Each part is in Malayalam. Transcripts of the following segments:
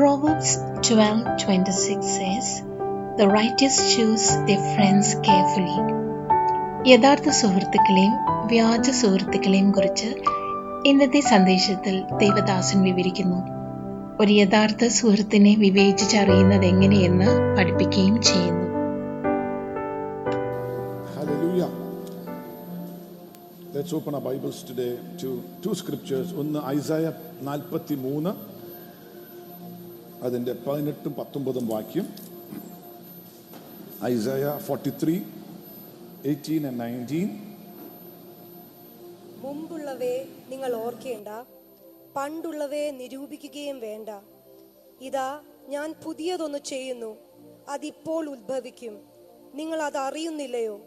Proverbs 12:26 says, "The righteous choose their friends carefully." യഥാർത്ഥ സുഹൃത്തുക്കളെയും വ്യാജ സുഹൃത്തുക്കളെയും കുറിച്ച് ഇന്നത്തെ സന്ദേശത്തിൽ ദേവദാസൻ വിവരിക്കുന്നു ഒരു യഥാർത്ഥ സുഹൃത്തിനെ വിവേചിച്ചറിയുന്നത് എങ്ങനെയെന്ന് പഠിപ്പിക്കുകയും ചെയ്യുന്നു. Let's open our Bibles today to two scriptures. ഒന്ന് ഐസായ നാൽപ്പത്തി മൂന്ന് അതിന്റെ പതിനെട്ടും പത്തൊമ്പതും വാക്യം. Isaiah forty three eighteen and nineteen മുമ്പുള്ളവയെ നിങ്ങൾ ഓർക്കേണ്ട പണ്ടുള്ളവയെ നിരൂപിക്കുകയും വേണ്ട. ഇതാ ഞാൻ പുതിയതൊന്ന് ചെയ്യുന്നു അതിപ്പോൾ ഉദ്ഭവിക്കും നിങ്ങൾ അത് അറിയുന്നില്ലയോ?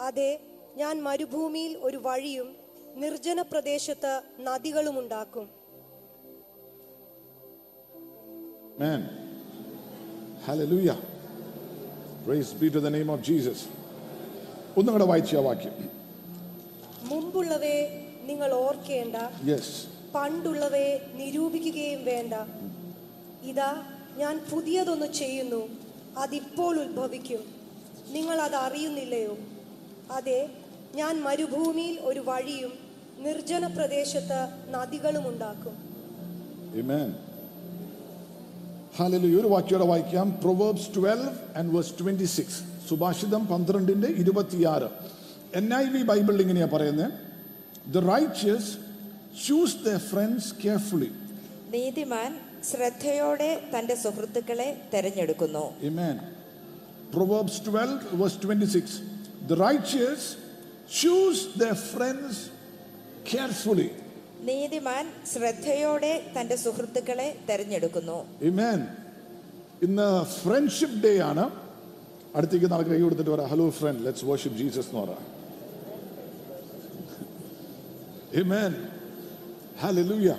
അതെ ഞാൻ മരുഭൂമിയിൽ ഒരു വഴിയും നിർജന പ്രദേശത്ത് നദികളും ഉണ്ടാക്കും Man. Hallelujah. Praise be to the name of Jesus. ഒന്നും കൂടെ വായിച്ച വാക്യം മുമ്പുള്ളവയെ നിങ്ങൾ ഓർക്കേണ്ട യെസ് പണ്ടുള്ളവയെ നിരൂപിക്കുകയും വേണ്ട ഇതാ ഞാൻ പുതിയതൊന്ന് ചെയ്യുന്നു അതിപ്പോൾ ഉത്ഭവിക്കും നിങ്ങൾ അത് അറിയുന്നില്ലയോ അതെ ഞാൻ മരുഭൂമിയിൽ ഒരു വഴിയും നിർജന പ്രദേശത്ത് നദികളും ഉണ്ടാക്കും Amen. Hallelujah. ഒരു വാക്യോടെ വായിക്കാം. Proverbs twelve and verse twenty six സുഭാഷിതം പന്ത്രണ്ടിന്റെ ഇരുപത്തിയാറ്. എൻ ഐ വി ബൈബിളിൽ ഇങ്ങനെയാ പറയുന്നത് the righteous choose the friends carefully നീതിമാൻ ശ്രദ്ധയോടെ തന്റെ സുഹൃത്തുക്കളെ തെരഞ്ഞെടുക്കുന്നു. Proverbs twelve 12, verse 26. The righteous choose the friends carefully. നീതിമാൻ ശ്രദ്ധയോടെ തന്റെ സുഹൃത്തുക്കളെ തെരഞ്ഞെടുക്കുന്നു. ഇന്ന് ഫ്രണ്ട്ഷിപ്പ് ഡേ ആണ് അടുത്തേക്ക് നാളെ കൈ കൊടുത്തിട്ട് പറയാം hello friend let's worship Jesus എന്ന് പറയാം. Hallelujah.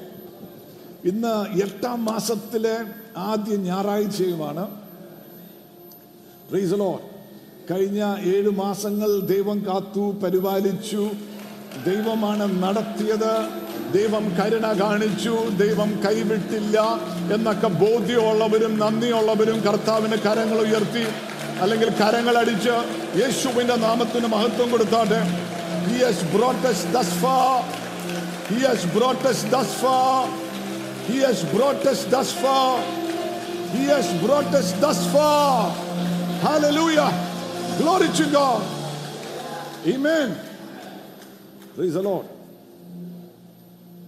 ഇന്ന് എട്ടാം മാസത്തിലെ ആദ്യ ഞായറാഴ്ചയുമാണ് Lord. കഴിഞ്ഞ ഏഴ് മാസങ്ങൾ ദൈവം കാത്തു പരിപാലിച്ചു ദൈവമാണ് നടത്തിയത് ദൈവം കരുണ കാണിച്ചു ദൈവം കൈവിട്ടില്ല എന്നൊക്കെ ബോധ്യമുള്ളവരും നന്ദിയുള്ളവരും കർത്താവിന് കരങ്ങൾ ഉയർത്തി അല്ലെങ്കിൽ കരങ്ങൾ അടിച്ച് യേശുവിന്റെ നാമത്തിന് മഹത്വം കൊടുത്താട്ടെ. He has brought us this far he brought us this far he brought us this far he brought us this far hallelujah glory to God amen praise the Lord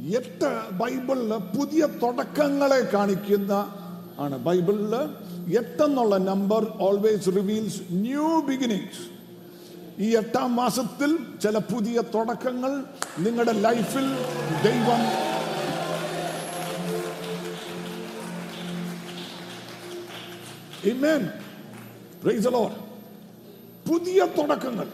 എട്ട് ബൈബിളിൽ പുതിയ തുടക്കങ്ങളെ കാണിക്കുന്ന ആണ്. ബൈബിളിൽ എട്ടെന്നുള്ള number always reveals new beginnings ഈ എട്ടാം മാസത്തിൽ ചില പുതിയ തുടക്കങ്ങൾ നിങ്ങളുടെ ലൈഫിൽ ദൈവം. പുതിയ തുടക്കങ്ങൾ.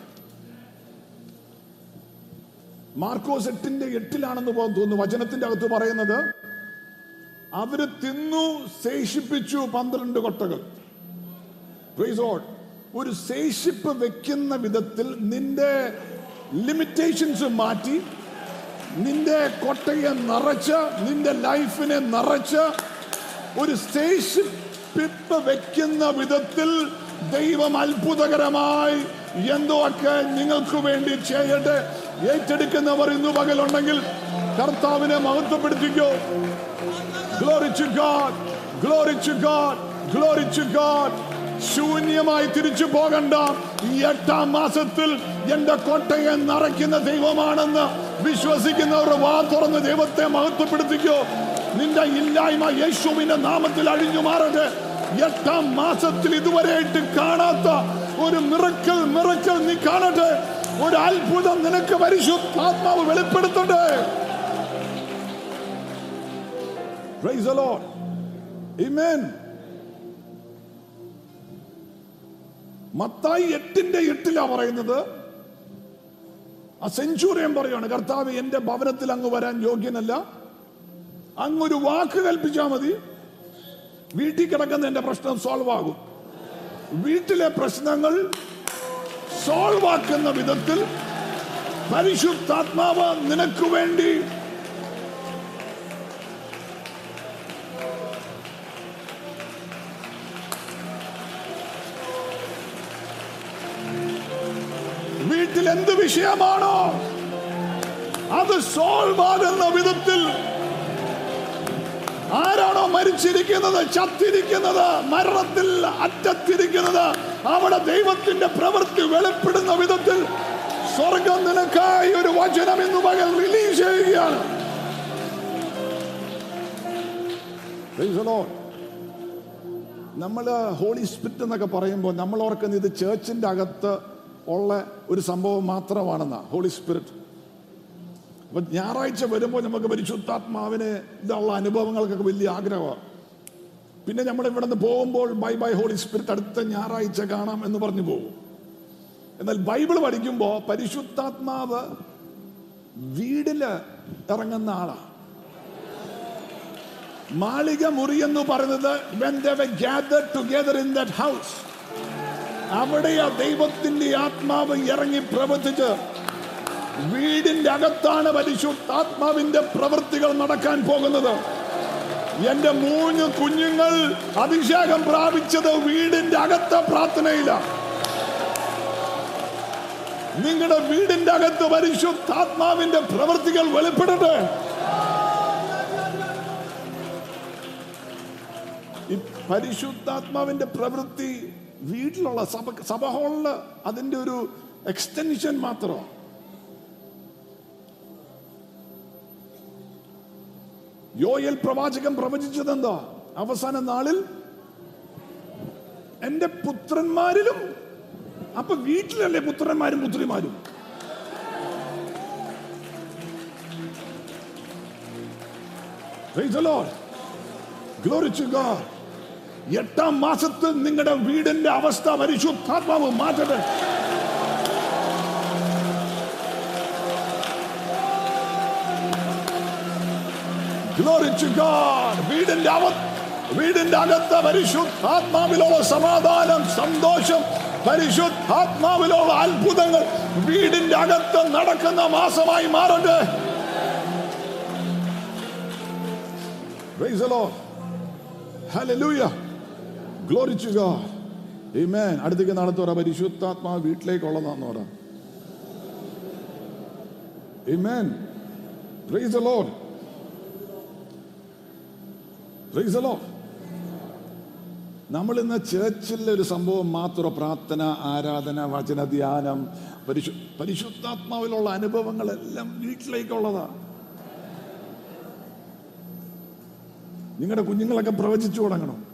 മാർക്കോസ് എട്ടിന്റെ എട്ടിലാണെന്ന് തോന്നുന്നു. വചനത്തിന്റെ അകത്ത് പറയുന്നത് അവർ തിന്നു ശേഷിപ്പിച്ചു പന്ത്രണ്ട് കൊട്ടകൾ. ഒരു ശേഷിപ്പ് വെക്കുന്ന വിധത്തിൽ നിന്റെ ലിമിറ്റേഷൻസ് മാറ്റി നിന്റെ കൊട്ടയെ നിറച്ച് നിന്റെ ലൈഫിനെ നിറച്ച് ഒരു ശേഷിപ്പിപ്പ് വെക്കുന്ന വിധത്തിൽ ദൈവം അത്ഭുതകരമായി എന്തോ ഒക്കെ നിങ്ങൾക്ക് വേണ്ടി ചെയ്യട്ടെ. ഏറ്റെടുക്കുന്നവർ ഇന്ന് പകലുണ്ടെങ്കിൽ കർത്താവിനെ മഹത്വപ്പെടുത്തിക്കോ Glory to God. Glory to God. Glory to God. ശൂന്യമായി തിരിച്ചു പോകണ്ട ഈ എട്ടാം മാസത്തിൽ എന്റെ കോട്ടയെ നിറയ്ക്കുന്ന ദൈവമാണെന്ന് വിശ്വസിക്കുന്നവർ വാ തുറന്ന് ദൈവത്തെ മഹത്വപ്പെടുത്തിക്കോ നിന്റെ ഇല്ലായ്മ യേശുവിന്റെ നാമത്തിൽ അഴിഞ്ഞു മാറട്ടെ എട്ടാം മാസത്തിൽ ഇതുവരെയായിട്ട് കാണാത്ത ഒരു മിറക്കൽ മിറക്കൽ നീ കാണട്ടെ ഒരു അത്ഭുതം നിനക്ക് പരിശുദ്ധാത്മാവ്. Amen. മത്തായി എട്ടിന്റെ എട്ടിലാ പറയുന്നത്. ആ സെഞ്ചുറിയൻ പറയാണ് കർത്താവ് എന്റെ ഭവനത്തിൽ അങ്ങ് വരാൻ യോഗ്യനല്ല. അങ്ങൊരു വാക്ക് കൽപ്പിച്ചാൽ മതി. വീട്ടിൽ കിടക്കുന്ന എന്റെ പ്രശ്നം സോൾവ് ആകും. വീട്ടിലെ പ്രശ്നങ്ങൾ സോൾവാക്കുന്ന വിധത്തിൽ പരിശുദ്ധാത്മാവ് നിനക്ക് വേണ്ടി വീട്ടിൽ എന്ത് വിഷയമാണോ അത് സോൾവാകുന്ന വിധത്തിൽ ആരാണോ മരിച്ചിരിക്കുന്നത്? ചത്തിരിക്കുന്നത് മരണത്തിൽ അറ്റത്തിരിക്കുന്നത് അവിടെ ദൈവത്തിന്റെ പ്രവൃത്തി വെളിപ്പെടുന്ന വിധത്തിൽ സ്വർഗം നിനക്കായി ഒരു വചനം എന്ന് പകൽ റിലീസ് ചെയ്യുകയാണ്. നമ്മൾ ഹോളി സ്പിരിറ്റ് എന്നൊക്കെ പറയുമ്പോൾ നമ്മൾ ഓർക്കുന്ന ഇത് ചേർച്ചിന്റെ അകത്ത് ഉള്ള ഒരു സംഭവം മാത്രമാണെന്നാ ഹോളി സ്പിരിറ്റ് അപ്പൊ ഞായറാഴ്ച വരുമ്പോൾ നമുക്ക് പരിശുദ്ധാത്മാവിന് ഇതുള്ള അനുഭവങ്ങൾക്കൊക്കെ വലിയ ആഗ്രഹമാണ് പിന്നെ നമ്മൾ ഇവിടെ നിന്ന് പോകുമ്പോൾ ബൈ ബൈ ഹോളി സ്പിരിറ്റ് അടുത്ത ഞായറാഴ്ച കാണാം എന്ന് പറഞ്ഞു പോകും. എന്നാൽ ബൈബിൾ പഠിക്കുമ്പോൾ പരിശുദ്ധാത്മാവ് വീടിൽ ഇറങ്ങുന്ന ആളാ. മാളിക മുറി എന്ന് പറയുന്നത് were gathered together in that house. അവിടെയാ ദൈവത്തിന്റെ ആത്മാവ് ഇറങ്ങി പ്രവർത്തിച്ച് വീടിന്റെ അകത്താണ് പരിശുദ്ധാത്മാവിന്റെ പ്രവൃത്തികൾ നടക്കാൻ പോകുന്നത്. എന്റെ മൂന്ന് കുഞ്ഞുങ്ങൾ അഭിഷേകം പ്രാപിച്ചത് വീടിന്റെ അകത്ത പ്രാർത്ഥനയിലാണ് നിങ്ങളുടെ വീടിന്റെ അകത്ത് പരിശുദ്ധാത്മാവിന്റെ പ്രവൃത്തികൾ വെളിപ്പെടട്ടെ. പരിശുദ്ധാത്മാവിന്റെ പ്രവൃത്തി വീട്ടിലുള്ള സഭ സഭ ഹോളിൽ അതിന്റെ ഒരു എക്സ്റ്റൻഷൻ മാത്രമാണ് യോയൽ പ്രവാചകൻ പ്രവചിച്ചത് എന്താ അവസാന നാളിൽ എന്റെ പുത്രന്മാരിലും അപ്പൊ വീട്ടിലല്ലേ പുത്രന്മാരും പുത്രിമാരും. എട്ടാം മാസത്തിൽ നിങ്ങളുടെ വീടിന്റെ അവസ്ഥ പരിശുദ്ധാത്മാവ് മാറ്റട്ടെ. വീടിന്റെ അവ വീടിന്റെ അകത്ത് പരിശുദ്ധാത്മാവിലുള്ള സമാധാനം സന്തോഷം പരിശുദ്ധാത്മാവിലുള്ള അത്ഭുതങ്ങൾ വീടിന്റെ അകത്ത് നടക്കുന്ന മാസമായി മാറട്ടെ Praise the Lord. Hallelujah. Glory to God. Amen. അടുത്തേക്ക് നടത്തു പറ പരിശുദ്ധാത്മാവ് വീട്ടിലേക്കുള്ളതാന്ന് പറ Amen. Praise the Lord. നമ്മൾ ഇന്ന് ചേർച്ചിലെ ഒരു സംഭവം മാത്രം പ്രാർത്ഥന ആരാധന വചന ധ്യാനം പരിശു പരിശുദ്ധാത്മാവിലുള്ള അനുഭവങ്ങളെല്ലാം വീട്ടിലേക്കുള്ളതാണ് നിങ്ങളുടെ കുഞ്ഞുങ്ങളൊക്കെ പ്രവചിച്ചു തുടങ്ങണം?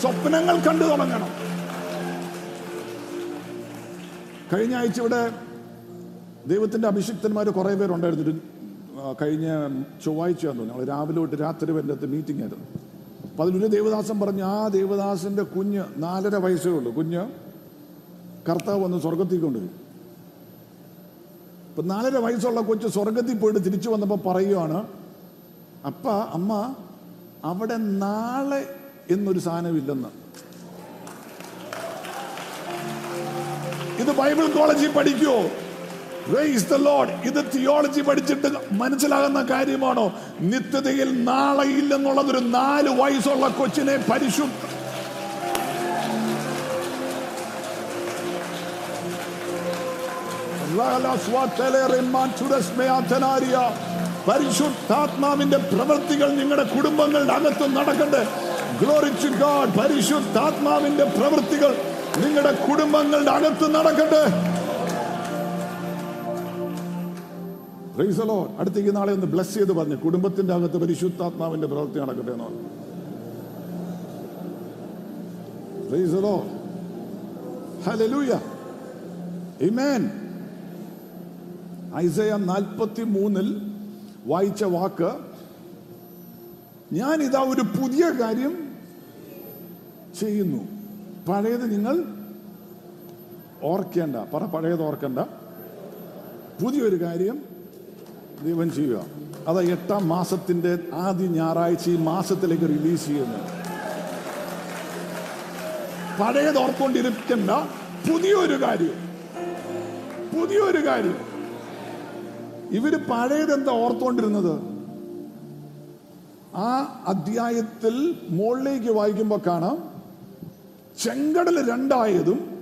സ്വപ്നങ്ങൾ കണ്ടു തുടങ്ങണം. കഴിഞ്ഞ ആഴ്ച ഇവിടെ ദൈവത്തിന്റെ അഭിഷിക്തന്മാർ കുറെ പേരുണ്ടായിരുന്നു. കഴിഞ്ഞ ചൊവ്വാഴ്ച ഞങ്ങൾ രാവിലെ തൊട്ട് രാത്രി വരെ മീറ്റിംഗ് ആയിരുന്നു. അപ്പൊ അതിലൊരു ദേവദാസൻ പറഞ്ഞു ആ ദേവദാസന്റെ കുഞ്ഞ് നാലര വയസ്സേ ഉള്ളൂ. കുഞ്ഞ് കർത്താവ് വന്ന് സ്വർഗത്തിൽ കൊണ്ടുപോയി. ഇപ്പൊ നാലര വയസ്സുള്ള കൊച്ചു സ്വർഗത്തിൽ പോയിട്ട് തിരിച്ചു വന്നപ്പോൾ പറയുവാണ് അപ്പ അമ്മ അവിടെ നാളെ എന്നൊരു സാധനമില്ലെന്ന്. ഇത് ബൈബിൾ കോളേജിൽ Lord. ഇത് തിയോളജി പഠിച്ചിട്ട് മനസ്സിലാകുന്ന കാര്യമാണോ? നിത്യതയിൽ നാളെ ഇല്ലെന്നുള്ളതൊരു നാല് വയസ്സുള്ള കൊച്ചിനെ പരിശുദ്ധ പരിശുദ്ധാത്മാവിന്റെ പ്രവൃത്തികൾ നിങ്ങളുടെ കുടുംബങ്ങളുടെ അകത്ത് നടക്കട്ടെ. ഗ്ലോറിച്ച് ഗാഡ് പരിശുദ്ധാത്മാവിന്റെ പ്രവൃത്തികൾ നിങ്ങളുടെ കുടുംബങ്ങളുടെ അകത്ത് നടക്കട്ടെ. Lord. അടുത്തേക്ക് നാളെ ഒന്ന് ബ്ലസ് ചെയ്ത് പറഞ്ഞു കുടുംബത്തിന്റെ അകത്ത് പരിശുദ്ധാത്മാവിന്റെ പ്രവൃത്തി നടക്കട്ടെ എന്ന് പറഞ്ഞു Lord. Hallelujah. Amen. ഐസയ നാൽപ്പത്തി മൂന്നിൽ വായിച്ച വാക്ക് ഞാൻ ഇതാ ഒരു പുതിയ കാര്യം ചെയ്യുന്നു പഴയത് നിങ്ങൾ ഓർക്കേണ്ട പറ പഴയത് ഓർക്കണ്ട പുതിയൊരു കാര്യം ദൈവം ചെയ്യുക. അത് എട്ടാം മാസത്തിന്റെ ആദ്യ ഞായറാഴ്ച ഈ മാസത്തിലേക്ക് റിലീസ് ചെയ്യുന്നു. പഴയത് ഓർക്കൊണ്ടിരിക്കേണ്ട പുതിയൊരു കാര്യം. പുതിയൊരു കാര്യം. ഇവർ പഴയതെന്താ ഓർത്തുകൊണ്ടിരുന്നത്? ആ അധ്യായത്തിൽ മുകളിലേക്ക് വായിക്കുമ്പോൾ കാണാം. ചെങ്കടൽ രണ്ടായതും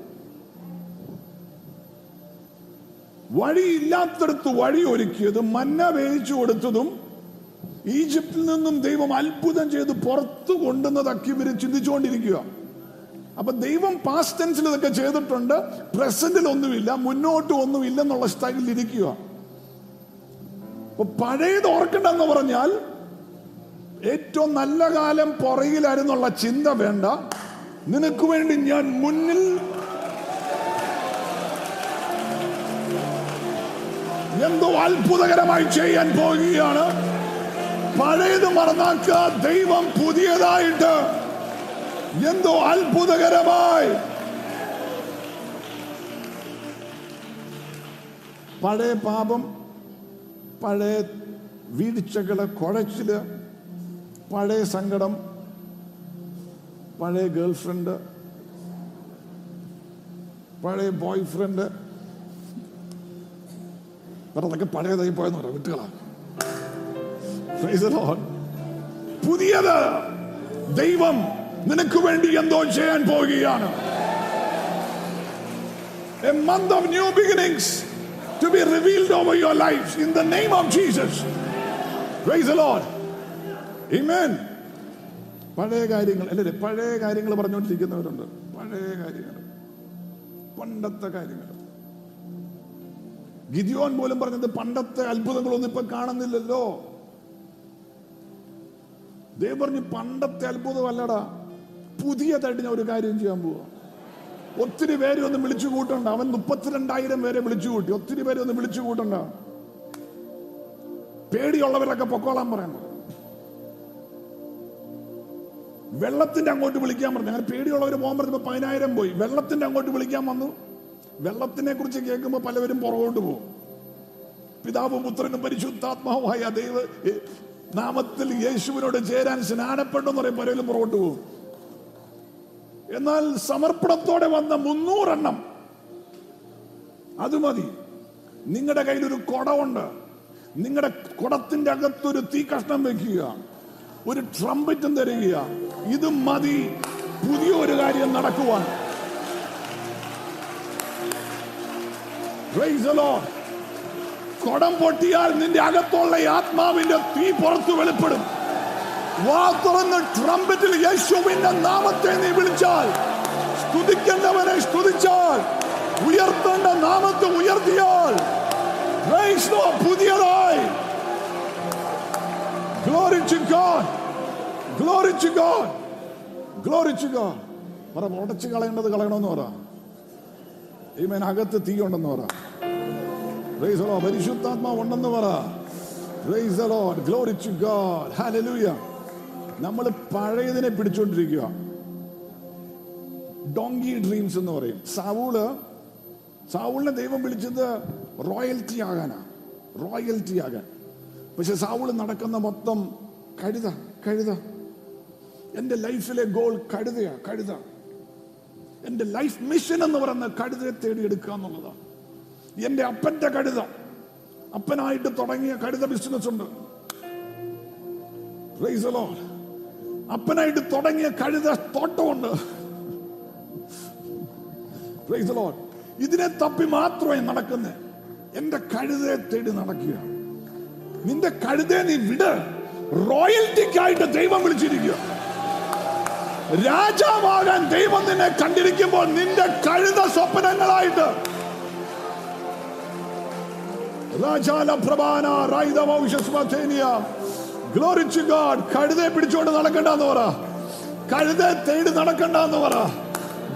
വഴിയില്ലാത്തടത്ത് വഴി ഒരുക്കിയതും മന്ന വേവിച്ചു കൊടുത്തതും ഈജിപ്തിൽ നിന്നും ദൈവം അത്ഭുതം ചെയ്ത് പുറത്തു കൊണ്ടുവന്നതൊക്കെ ഇവർ ചിന്തിച്ചുകൊണ്ടിരിക്കുക. അപ്പൊ ദൈവം പാസ്റ്റ് ടെൻസിൽ ഇതൊക്കെ ചെയ്തിട്ടുണ്ട്. പ്രസന്റിൽ ഒന്നുമില്ല മുന്നോട്ട് ഒന്നുമില്ല എന്നുള്ള സ്റ്റൈലിൽ ഇരിക്കുക. അപ്പൊ പഴയത് ഓർക്കണ്ടെന്ന് പറഞ്ഞാൽ ഏറ്റവും നല്ല കാലം പുറകിലായിരുന്നുള്ള ചിന്ത വേണ്ട. നിനക്ക് വേണ്ടി ഞാൻ മുന്നിൽ എന്തോ അത്ഭുതകരമായി ചെയ്യാൻ പോകുകയാണ് പഴയത് മറന്നാക്കുക ദൈവം പുതിയതായിട്ട്. എന്തോ അത്ഭുതകരമായി. പഴയ പാപം പഴയ വീഴ്ചകൾ കുഴച്ചിൽ പഴയ സങ്കടം പഴയ ഗേൾഫ്രണ്ട് പഴയ ബോയ് ഫ്രണ്ട് അതൊക്കെ പഴയതായി പോയെന്ന് പറയാം വിട്ടുകളാണ്. പുതിയത് ദൈവം നിനക്ക് വേണ്ടി എന്തോ ചെയ്യാൻ പോവുകയാണ് A month of new beginnings to be revealed over your lives in the name of Jesus. Praise the Lord. Amen. പഴയ കാര്യങ്ങൾ അല്ലേ പഴയ കാര്യങ്ങൾ പറഞ്ഞുകൊണ്ടിരിക്കുന്നവരുണ്ട് പഴയ കാര്യങ്ങൾ പണ്ടത്തെ കാര്യങ്ങൾ ഗിദിയോൻ പോലും പറഞ്ഞത് പണ്ടത്തെ അത്ഭുതങ്ങളൊന്നും ഇപ്പൊ കാണുന്നില്ലല്ലോ. ദൈവം പറഞ്ഞു പണ്ടത്തെ അത്ഭുതമല്ലടാ. പുതിയതായിട്ട് ഞാൻ ഒരു കാര്യം ചെയ്യാൻ പോവാ. ഒത്തിരി പേര് ഒന്ന് വിളിച്ചു കൂട്ടണ്ട. അവൻ മുപ്പത്തിരണ്ടായിരം പേരെ വിളിച്ചു കൂട്ടി. ഒത്തിരി പേര് ഒന്ന് വിളിച്ചു കൂട്ടണ്ട. പേടിയുള്ളവരൊക്കെ പൊക്കോളാൻ പറയണം. വെള്ളത്തിന്റെ അങ്ങോട്ട് വിളിക്കാൻ പറഞ്ഞു. അങ്ങനെ പേടിയുള്ളവർ പോകാൻ പറഞ്ഞപ്പോ പതിനായിരം പോയി. വെള്ളത്തിന്റെ അങ്ങോട്ട് വിളിക്കാൻ വന്നു. വെള്ളത്തിനെ കുറിച്ച് കേൾക്കുമ്പോൾ പലവരും പുറകോട്ട് പോകും. പിതാവും പുത്രനും പരിശുദ്ധാത്മാവുമായ ദൈവ നാമത്തിൽ യേശുവിനോട് ചേരാൻ സ്നാനപ്പെട്ടെന്ന് പറയും പലരും പുറകോട്ട് പോകും. എന്നാൽ സമർപ്പണത്തോടെ വന്ന മുന്നൂറെണ്ണം. അത് മതി. നിങ്ങളുടെ കയ്യിൽ ഒരു കുടമുണ്ട് നിങ്ങളുടെ കുടത്തിന്റെ അകത്തൊരു തീ കഷ്ണം വെക്കുക. ഒരു ട്രംപറ്റും തരിക. ഇത് മതി. പുതിയ ഒരു കാര്യം നടക്കുവാൻ. കുടം പൊട്ടിയാൽ നിന്റെ അകത്തുള്ള ആത്മാവിന്റെ തീ പുറത്തു വെളിപ്പെടും വാ തുറന്ന് ട്രംപറ്റിൽ യേശുവിന്റെ നാമത്തെ നീ വിളിച്ചാൽ സ്തുതിക്കേണ്ടവനെ സ്തുതിച്ചാൽ ഉയർത്തേണ്ട നാമത്തെ ഉയർത്തിയാൽ. പുതിയതായി Glory to God. Glory to God. Glory to God. പറ ഉടച്ചു കളയേണ്ടത് കളയണമെന്ന് പറ ഈ മേനകത്ത് തീ ഉണ്ടെന്ന് പറ പരിശുദ്ധാത്മാവ് ഉണ്ടെന്ന് പറ. നമ്മൾ പഴയതിനെ പിടിച്ചോണ്ടിരിക്കുക. ഡോങ്കി ഡ്രീംസ് എന്ന് പറയും. സാവൂൾ സാവൂളിനെ ദൈവം വിളിച്ചത് റോയൽറ്റി ആകാനാ. റോയൽറ്റി ആകാൻ. പക്ഷെ സാവൂൾ നടക്കുന്ന മൊത്തം കഴുത കഴുത. ലൈഫിലെ ഗോൾ കഴുതയാ കഴുത. ലൈഫ് മിഷൻ എന്ന് പറയുന്ന കഴുതയെ തേടിയെടുക്കുക എന്നുള്ളതാണ്. എന്റെ അപ്പന്റെ കഴുത അപ്പനായിട്ട് തുടങ്ങിയ കഴുത ബിസിനസ് ഉണ്ട്. അപ്പനായിട്ട് തുടങ്ങിയ കഴുത തോട്ടമുണ്ട്. ഇതിനെ തപ്പി മാത്രമേ നടക്കുന്നേ. എന്റെ കഴുതയെ തേടി നടക്കുക നിന്റെ കഴുതയെ നീ വിട്. റോയൽറ്റിക്കായിട്ട് ദൈവം വിളിച്ചിരിക്കുക. രാജാവാകാൻ ദൈവം നിന്നെ കണ്ടിരിക്കുമ്പോൾ നിന്റെ കഴുത സ്വപ്നങ്ങളായിട്ട് ഗ്ലോറി ടു ഗോഡ് കഴുതെ പിടിച്ചോണ്ട് നടക്കണ്ടെന്ന് പറ. കഴുത തേടി നടക്കണ്ടെന്ന് പറ.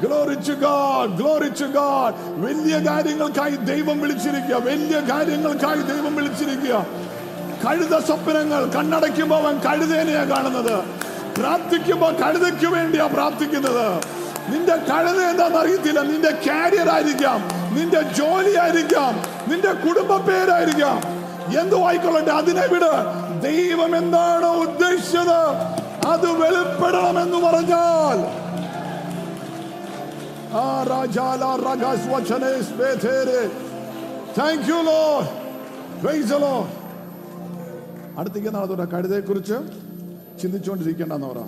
Glory to God glory to God വലിയ കാര്യങ്ങൾക്കായി ദൈവം വിളിച്ചിരിക്കുക. വലിയ കാര്യങ്ങൾക്കായി ദൈവം വിളിച്ചിരിക്കുക. കഴുത സ്വപ്നങ്ങൾ കണ്ണടയ്ക്കുമ്പോൾ അവൻ കഴുതേനെയാ കാണുന്നത്. പ്രാർത്ഥിക്കുമ്പോൾ കഴുതയ്ക്ക് വേണ്ടിയാ പ്രാർത്ഥിക്കുന്നത്. നിന്റെ കഴുത എന്താണെന്ന് അറിയത്തില്ല. നിന്റെ കാരിയർ ആയിരിക്കാം. നിന്റെ ജോലി ആയിരിക്കാം നിന്റെ കുടുംബ പേരായിരിക്കാം എന്ത് വായിക്കൊള്ളട്ടെ? അതിനെ വിട്. ദൈവം എന്താണോ ഉദ്ദേശിച്ചത്? അത് വെളിപ്പെടണമെന്ന് പറഞ്ഞാൽ ആ രാജാല റഗസ് വചനേസ് ബേഥേരെ താങ്ക് യു ദി ലോർഡ് അടുത്തേക്ക് നാളത്തോടെ കഴുതയെ കുറിച്ച് ചിന്തിച്ചുകൊണ്ടിരിക്കേണ്ടെന്ന് പറ.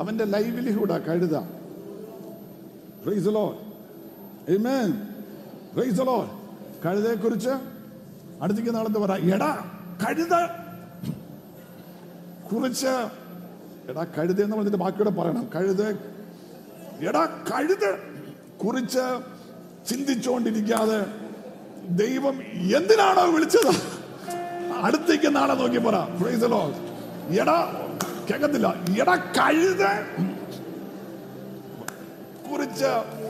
അവന്റെ ലൈവ്ലിഹുഡാ കഴുത. പ്രൈസ് ദി ലോർഡ് കഴുതയെ കുറിച്ച് അടുത്തേക്ക് നാളെന്ത് പറ? എടാ കഴുത. കുറിച്ച് എടാ കഴുത എന്ന് പറഞ്ഞിട്ട് ബാക്കിയോടെ പറയണം. കഴുത എടാ കഴുത. കുറിച്ച് ചിന്തിച്ചുകൊണ്ടിരിക്കാതെ ദൈവം എന്തിനാണോ വിളിച്ചത്? അടുത്തേക്ക് നാളെ നോക്കി പറ. എടാ കേൾക്കത്തില്ല എടാ കഴുത. കുറിച്ച്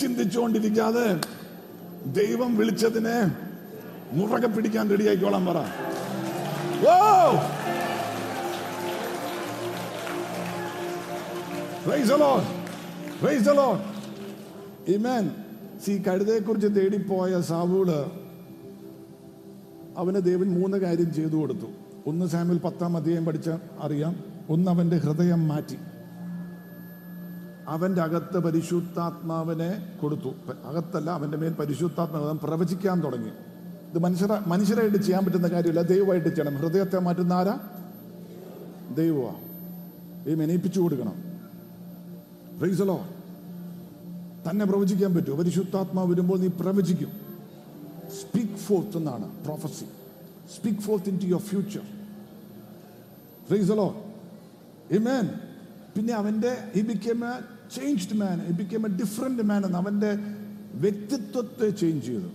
ചിന്തിച്ചുകൊണ്ടിരിക്കാതെ ദൈവം വിളിച്ചതിനെ മുറകെ പിടിക്കാൻ റെഡിയായിക്കോളാൻ പറ. ഓ കഴുതയെക്കുറിച്ച് തേടിപ്പോയ സാവൂൾ അവന് ദേവൻ മൂന്ന് കാര്യം ചെയ്തു കൊടുത്തു. ഒന്ന് സാമിൽ പത്താം അധ്യായം പഠിച്ച അറിയാം. ഒന്ന് അവന്റെ ഹൃദയം മാറ്റി. അവന്റെ അകത്ത് പരിശുദ്ധാത്മാവിനെ കൊടുത്തു. അകത്തല്ല അവന്റെ മേൽ പരിശുദ്ധാത്മാവ് പ്രവചിക്കാൻ തുടങ്ങി. ഇത് മനുഷ്യരെ മനുഷ്യരായിട്ട് ചെയ്യാൻ പറ്റുന്ന കാര്യമില്ല ദൈവമായിട്ട് ചെയ്യണം. ഹൃദയത്തെ മാറ്റുന്ന ആരാ? ദൈവമാ. ദൈവം മെനയിപ്പിച്ചു കൊടുക്കണം. Lord. തന്നെ പ്രവചിക്കാൻ പറ്റുമോ പരിശുദ്ധാത്മാവ് വരുമ്പോൾ നീ പ്രവചിക്കും. സ്പീക്ക് ഫോർത്ത് എന്നാണ് prophecy speak forth into your future റീസലോ ഇമേൻ പിന്നെ അവന്റെ he became changed man he became a different man എന്ന് അവന്റെ വ്യക്തിത്വത്തെ ചേഞ്ച് ചെയ്തു.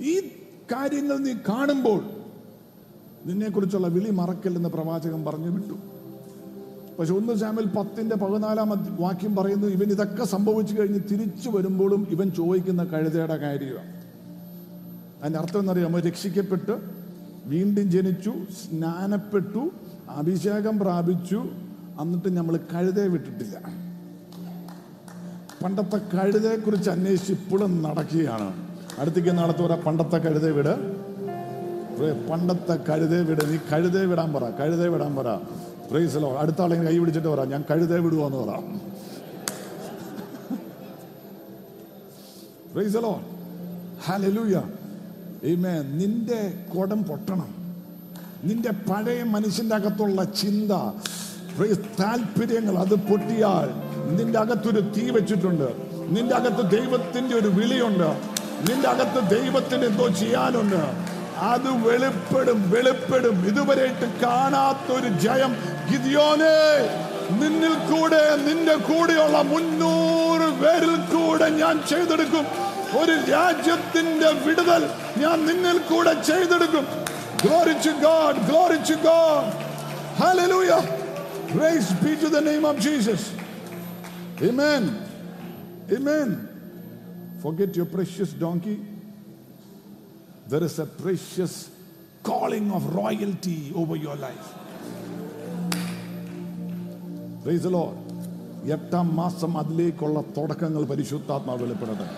ഈ കാര്യങ്ങൾ നീ കാണുമ്പോൾ നിന്നെക്കുറിച്ചുള്ള വിളി മറക്കല്ലെന്ന് പ്രവാചകൻ പറഞ്ഞു വിട്ടു. പക്ഷെ ഒന്ന് ചാമൽ പത്തിന്റെ പതിനാലാം വാക്യം പറയുന്നു ഇവൻ ഇതൊക്കെ സംഭവിച്ചു കഴിഞ്ഞ് തിരിച്ചു വരുമ്പോഴും ഇവൻ ചോദിക്കുന്ന കഴുതയുടെ കാര്യമാണ്. അതിന്റെ അർത്ഥം എന്നറിയാമോ രക്ഷിക്കപ്പെട്ട് വീണ്ടും ജനിച്ചു സ്നാനപ്പെട്ടു അഭിഷേകം പ്രാപിച്ചു എന്നിട്ട് നമ്മൾ കഴുതയെ വിട്ടിട്ടില്ല. പണ്ടത്തെ കഴുതയെ കുറിച്ച് അന്വേഷിച്ച് ഇപ്പോഴും നടക്കുകയാണ്. അടുത്തേക്ക് നാളത്തെ പറ പണ്ടത്തെ കഴുതയെ വിട്. പണ്ടത്തെ കഴുതയെ വിട്. നീ കഴുതയെ വിടാൻ പറ. കഴുതയെ വിടാൻ പറ. പ്രൈസലോ അടുത്ത ആളെ കൈ പിടിച്ചിട്ട് പറ. ഞാൻ കഴുതയെ വിടുവാന്ന് പറ. പ്രൈസലോ ഹലൂയ ഇമേ നിന്റെ കൊടം പൊട്ടണം. നിന്റെ പഴയ മനുഷ്യന്റെ അകത്തുള്ള ചിന്ത താല്പര്യങ്ങൾ അത് പൊട്ടിയാൽ നിന്റെ അകത്തൊരു തീ വെച്ചിട്ടുണ്ട്. നിന്റെ അകത്ത് ദൈവത്തിന്റെ ഒരു വിളിയുണ്ട്. നിന്റെ അകത്ത് ദൈവത്തിന് എന്തോ ചെയ്യാനുണ്ട്. അത് വെളിപ്പെടും വെളിപ്പെടും. കാണാത്ത കാണാത്തൊരു ജയം ഗിതിയോനെ നിന്നിൽ കൂടെ നിന്റെ കൂടെയുള്ള മുന്നൂറ് പേരിൽ കൂടെ ഞാൻ ചെയ്തെടുക്കും. ഒരു രാജ്യത്തിന്റെ വിടുതൽ ഞാൻ നിന്നിൽ കൂടെ ചെയ്തെടുക്കും. Glory God God, God hallelujah. Praise be to the name of Jesus. Amen. Amen. Forget your precious donkey. There is a precious calling of royalty over your life. Praise the Lord. എട്ടാം മാസം അതിലേക്കുള്ള തുടക്കങ്ങൾ പരിശുദ്ധാത്മാവ് വെളിപ്പെടട്ടെ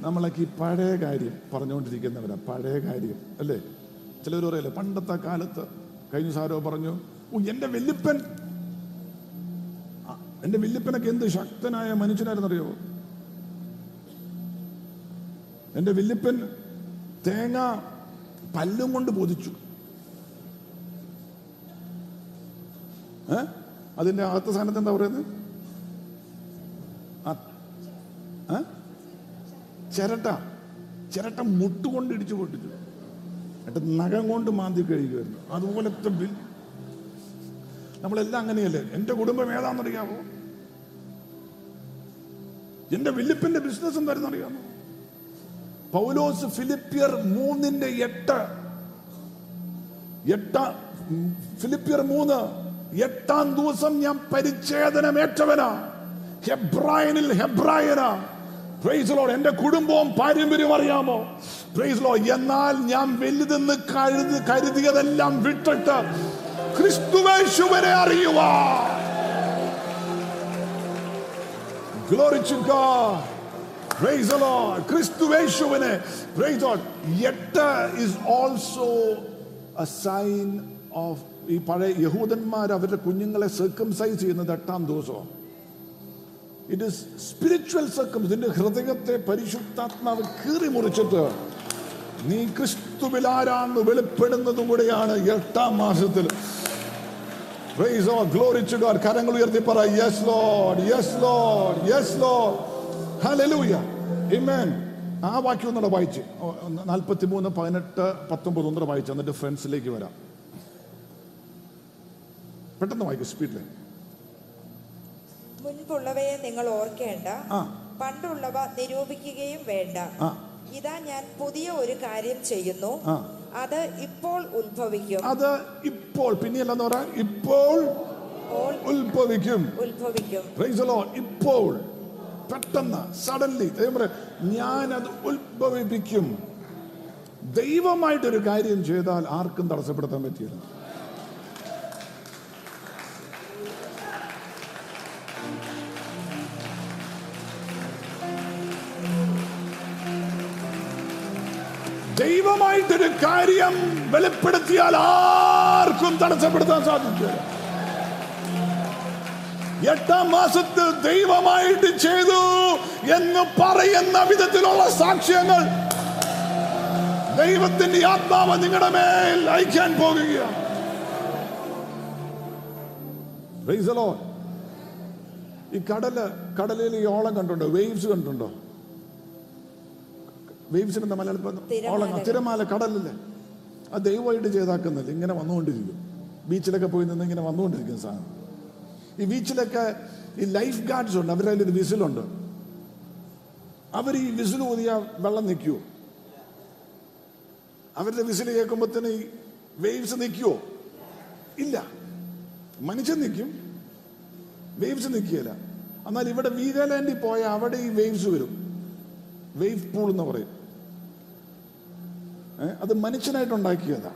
നമ്മളൊക്കെ ഈ പഴയ കാര്യം പറഞ്ഞുകൊണ്ടിരിക്കുന്നവരാ പഴയ കാര്യം അല്ലേ ചിലർ പറയല്ലേ പണ്ടത്തെ കാലത്ത് കഴിഞ്ഞ സാരോ പറഞ്ഞു ഓ എന്റെ വെല്ലുപ്പൻ എന്റെ വെല്ലുപ്പനൊക്കെ എന്ത് ശക്തനായ മനുഷ്യനായിരുന്നറിയോ? എന്റെ വെല്ലുപ്പൻ തേങ്ങ പല്ലും കൊണ്ട് പൊതിച്ചു. അതിന്റെ അകത്ത സ്ഥാനത്ത് എന്താ പറയുന്നത്? ചിരട്ട. ചിരട്ട മുട്ടുകൊണ്ട് ഇടിച്ചു പൊട്ടിച്ചു. എന്നിട്ട് നഖം കൊണ്ട് മാന്തി കഴിക്കുമായിരുന്നു. അതുപോലത്തെ ബിൽ. നമ്മളെല്ലാം അങ്ങനെയല്ലേ? എന്റെ കുടുംബം ഏതാണെന്നറിയാമോ? എന്റെ വില്ലിപ്പിന്റെ ബിസിനസ് എന്തായിരുന്നറിയാമോ പൗലോസ് ഫിലിപ്പിയർ മൂന്നിന്റെ എട്ട്. എട്ട ഫിലിപ്പിയർ മൂന്ന്. എട്ടാം ദിവസം ഞാൻ പരിച്ഛേദനമേറ്റവനാ. ഹെബ്രായനിൽ ഹെബ്രായനാ. പ്രൈസ് ലോഡ് എന്റെ കുടുംബവും പാരമ്പര്യവും അറിയാമോ? പ്രൈസ്ലോ എന്നാൽ ഞാൻ വലുതെന്ന് കരുതി കരുതിയതെല്ലാം വിട്ടിട്ട് ക്രിസ്തുവേശുവരെ അറിയുക ഈ പഴയ യഹൂദന്മാർ അവരുടെ കുഞ്ഞുങ്ങളെ സർക്കംസൈസ് ചെയ്യുന്നത് എട്ടാം ദിവസവും ഇറ്റ് ഇസ് സ്പിരിച്വൽ സർക്കംസ് നിന്റെ ഹൃദയത്തെ പരിശുദ്ധാത്മാവ് കീറി മുറിച്ചിട്ട് നീ ക്രിസ്തുവിൽ വിലാരാന്ന് വെളിപ്പെടുന്നതും കൂടെയാണ് എട്ടാം മാസത്തിൽ. Glory to കരങ്ങൾ ഉയർത്തി പറ yes Lord yes Lord yes Lord hallelujah amen ആ വാക്യം ഒന്നുകൂടെ വായിച്ച്. നാൽപ്പത്തി മൂന്ന് പതിനെട്ട് പത്തൊമ്പത് ഒന്നുകൂടെ വായിച്ച്. എന്നിട്ട് ഫ്രണ്ട്സിലേക്ക് വരാം. പെട്ടെന്ന് വായിക്കും സ്പീഡിൽ മുൻപുള്ളവയെ നിങ്ങൾ ഓർക്കേണ്ട. പണ്ടുള്ളവ നിരൂപിക്കുകയും വേണ്ട. ഇതാ ഞാൻ പുതിയ ഒരു കാര്യം ചെയ്യുന്നു. അത് ഇപ്പോൾ ഉത്ഭവിക്കും. അത് ഇപ്പോൾ പിന്നെയല്ലെന്ന് പറയാം. ഇപ്പോൾ ഉത്ഭവിക്കും. ഉത്ഭവിക്കും. ഇപ്പോൾ പെട്ടെന്ന് സഡൻലി ദൈവം അത് ഉത്ഭവിപ്പിക്കും. ദൈവമായിട്ടൊരു കാര്യം ചെയ്താൽ ആർക്കും തടസ്സപ്പെടുത്താൻ പറ്റില്ല. ദൈവമായിട്ടൊരു കാര്യം വെളിപ്പെടുത്തിയാൽ ആർക്കും തടസ്സപ്പെടുത്താൻ സാധിക്കില്ല. എട്ടാം മാസത്തിൽ ദൈവമായിട്ട് ചെയ്തു എന്ന് പറയുന്ന വിധത്തിലുള്ള സാക്ഷ്യങ്ങൾ ദൈവത്തിന്റെ ആത്മാവ് നിങ്ങളുടെ മേൽ അയക്കാൻ പോകുകയാണ്. ഈ കടൽ കടലിൽ ഈ ഓളം കണ്ടുണ്ടോ വേവ്സ് കണ്ടുണ്ടോ വേവ്സിന് എന്ന മലയാളത്തിൽ ഓളങ്ങ. തിരമാല കടലല്ലേ അത് ദൈവമായിട്ട് ചെയ്താക്കുന്നില്ല ഇങ്ങനെ വന്നുകൊണ്ടിരിക്കും. ബീച്ചിലൊക്കെ പോയി നിന്ന് ഇങ്ങനെ വന്നുകൊണ്ടിരിക്കും സാധനം. ഈ ബീച്ചിലൊക്കെ ഈ ലൈഫ് ഗാർഡ്സ് ഉണ്ട് അവരുടെ കയ്യിൽ ഒരു വിസിലുണ്ട് അവർ ഈ വിസിൽ ഊതിയ വെള്ളം നിൽക്കുവോ? അവരുടെ വിസിൽ കേൾക്കുമ്പോഴത്തേന് ഈ വേവ്സ് നിൽക്കുവോ? ഇല്ല. മനുഷ്യൻ നിൽക്കും വേവ്സ് നിൽക്കുകയില്ല. എന്നാൽ ഇവിടെ വീഗാലാൻഡിൽ പോയാൽ അവിടെ ഈ വേവ്സ് വരും. വേവ് പൂൾ എന്ന് പറയും. അത് മനുഷ്യനായിട്ട് ഉണ്ടാക്കിയതാ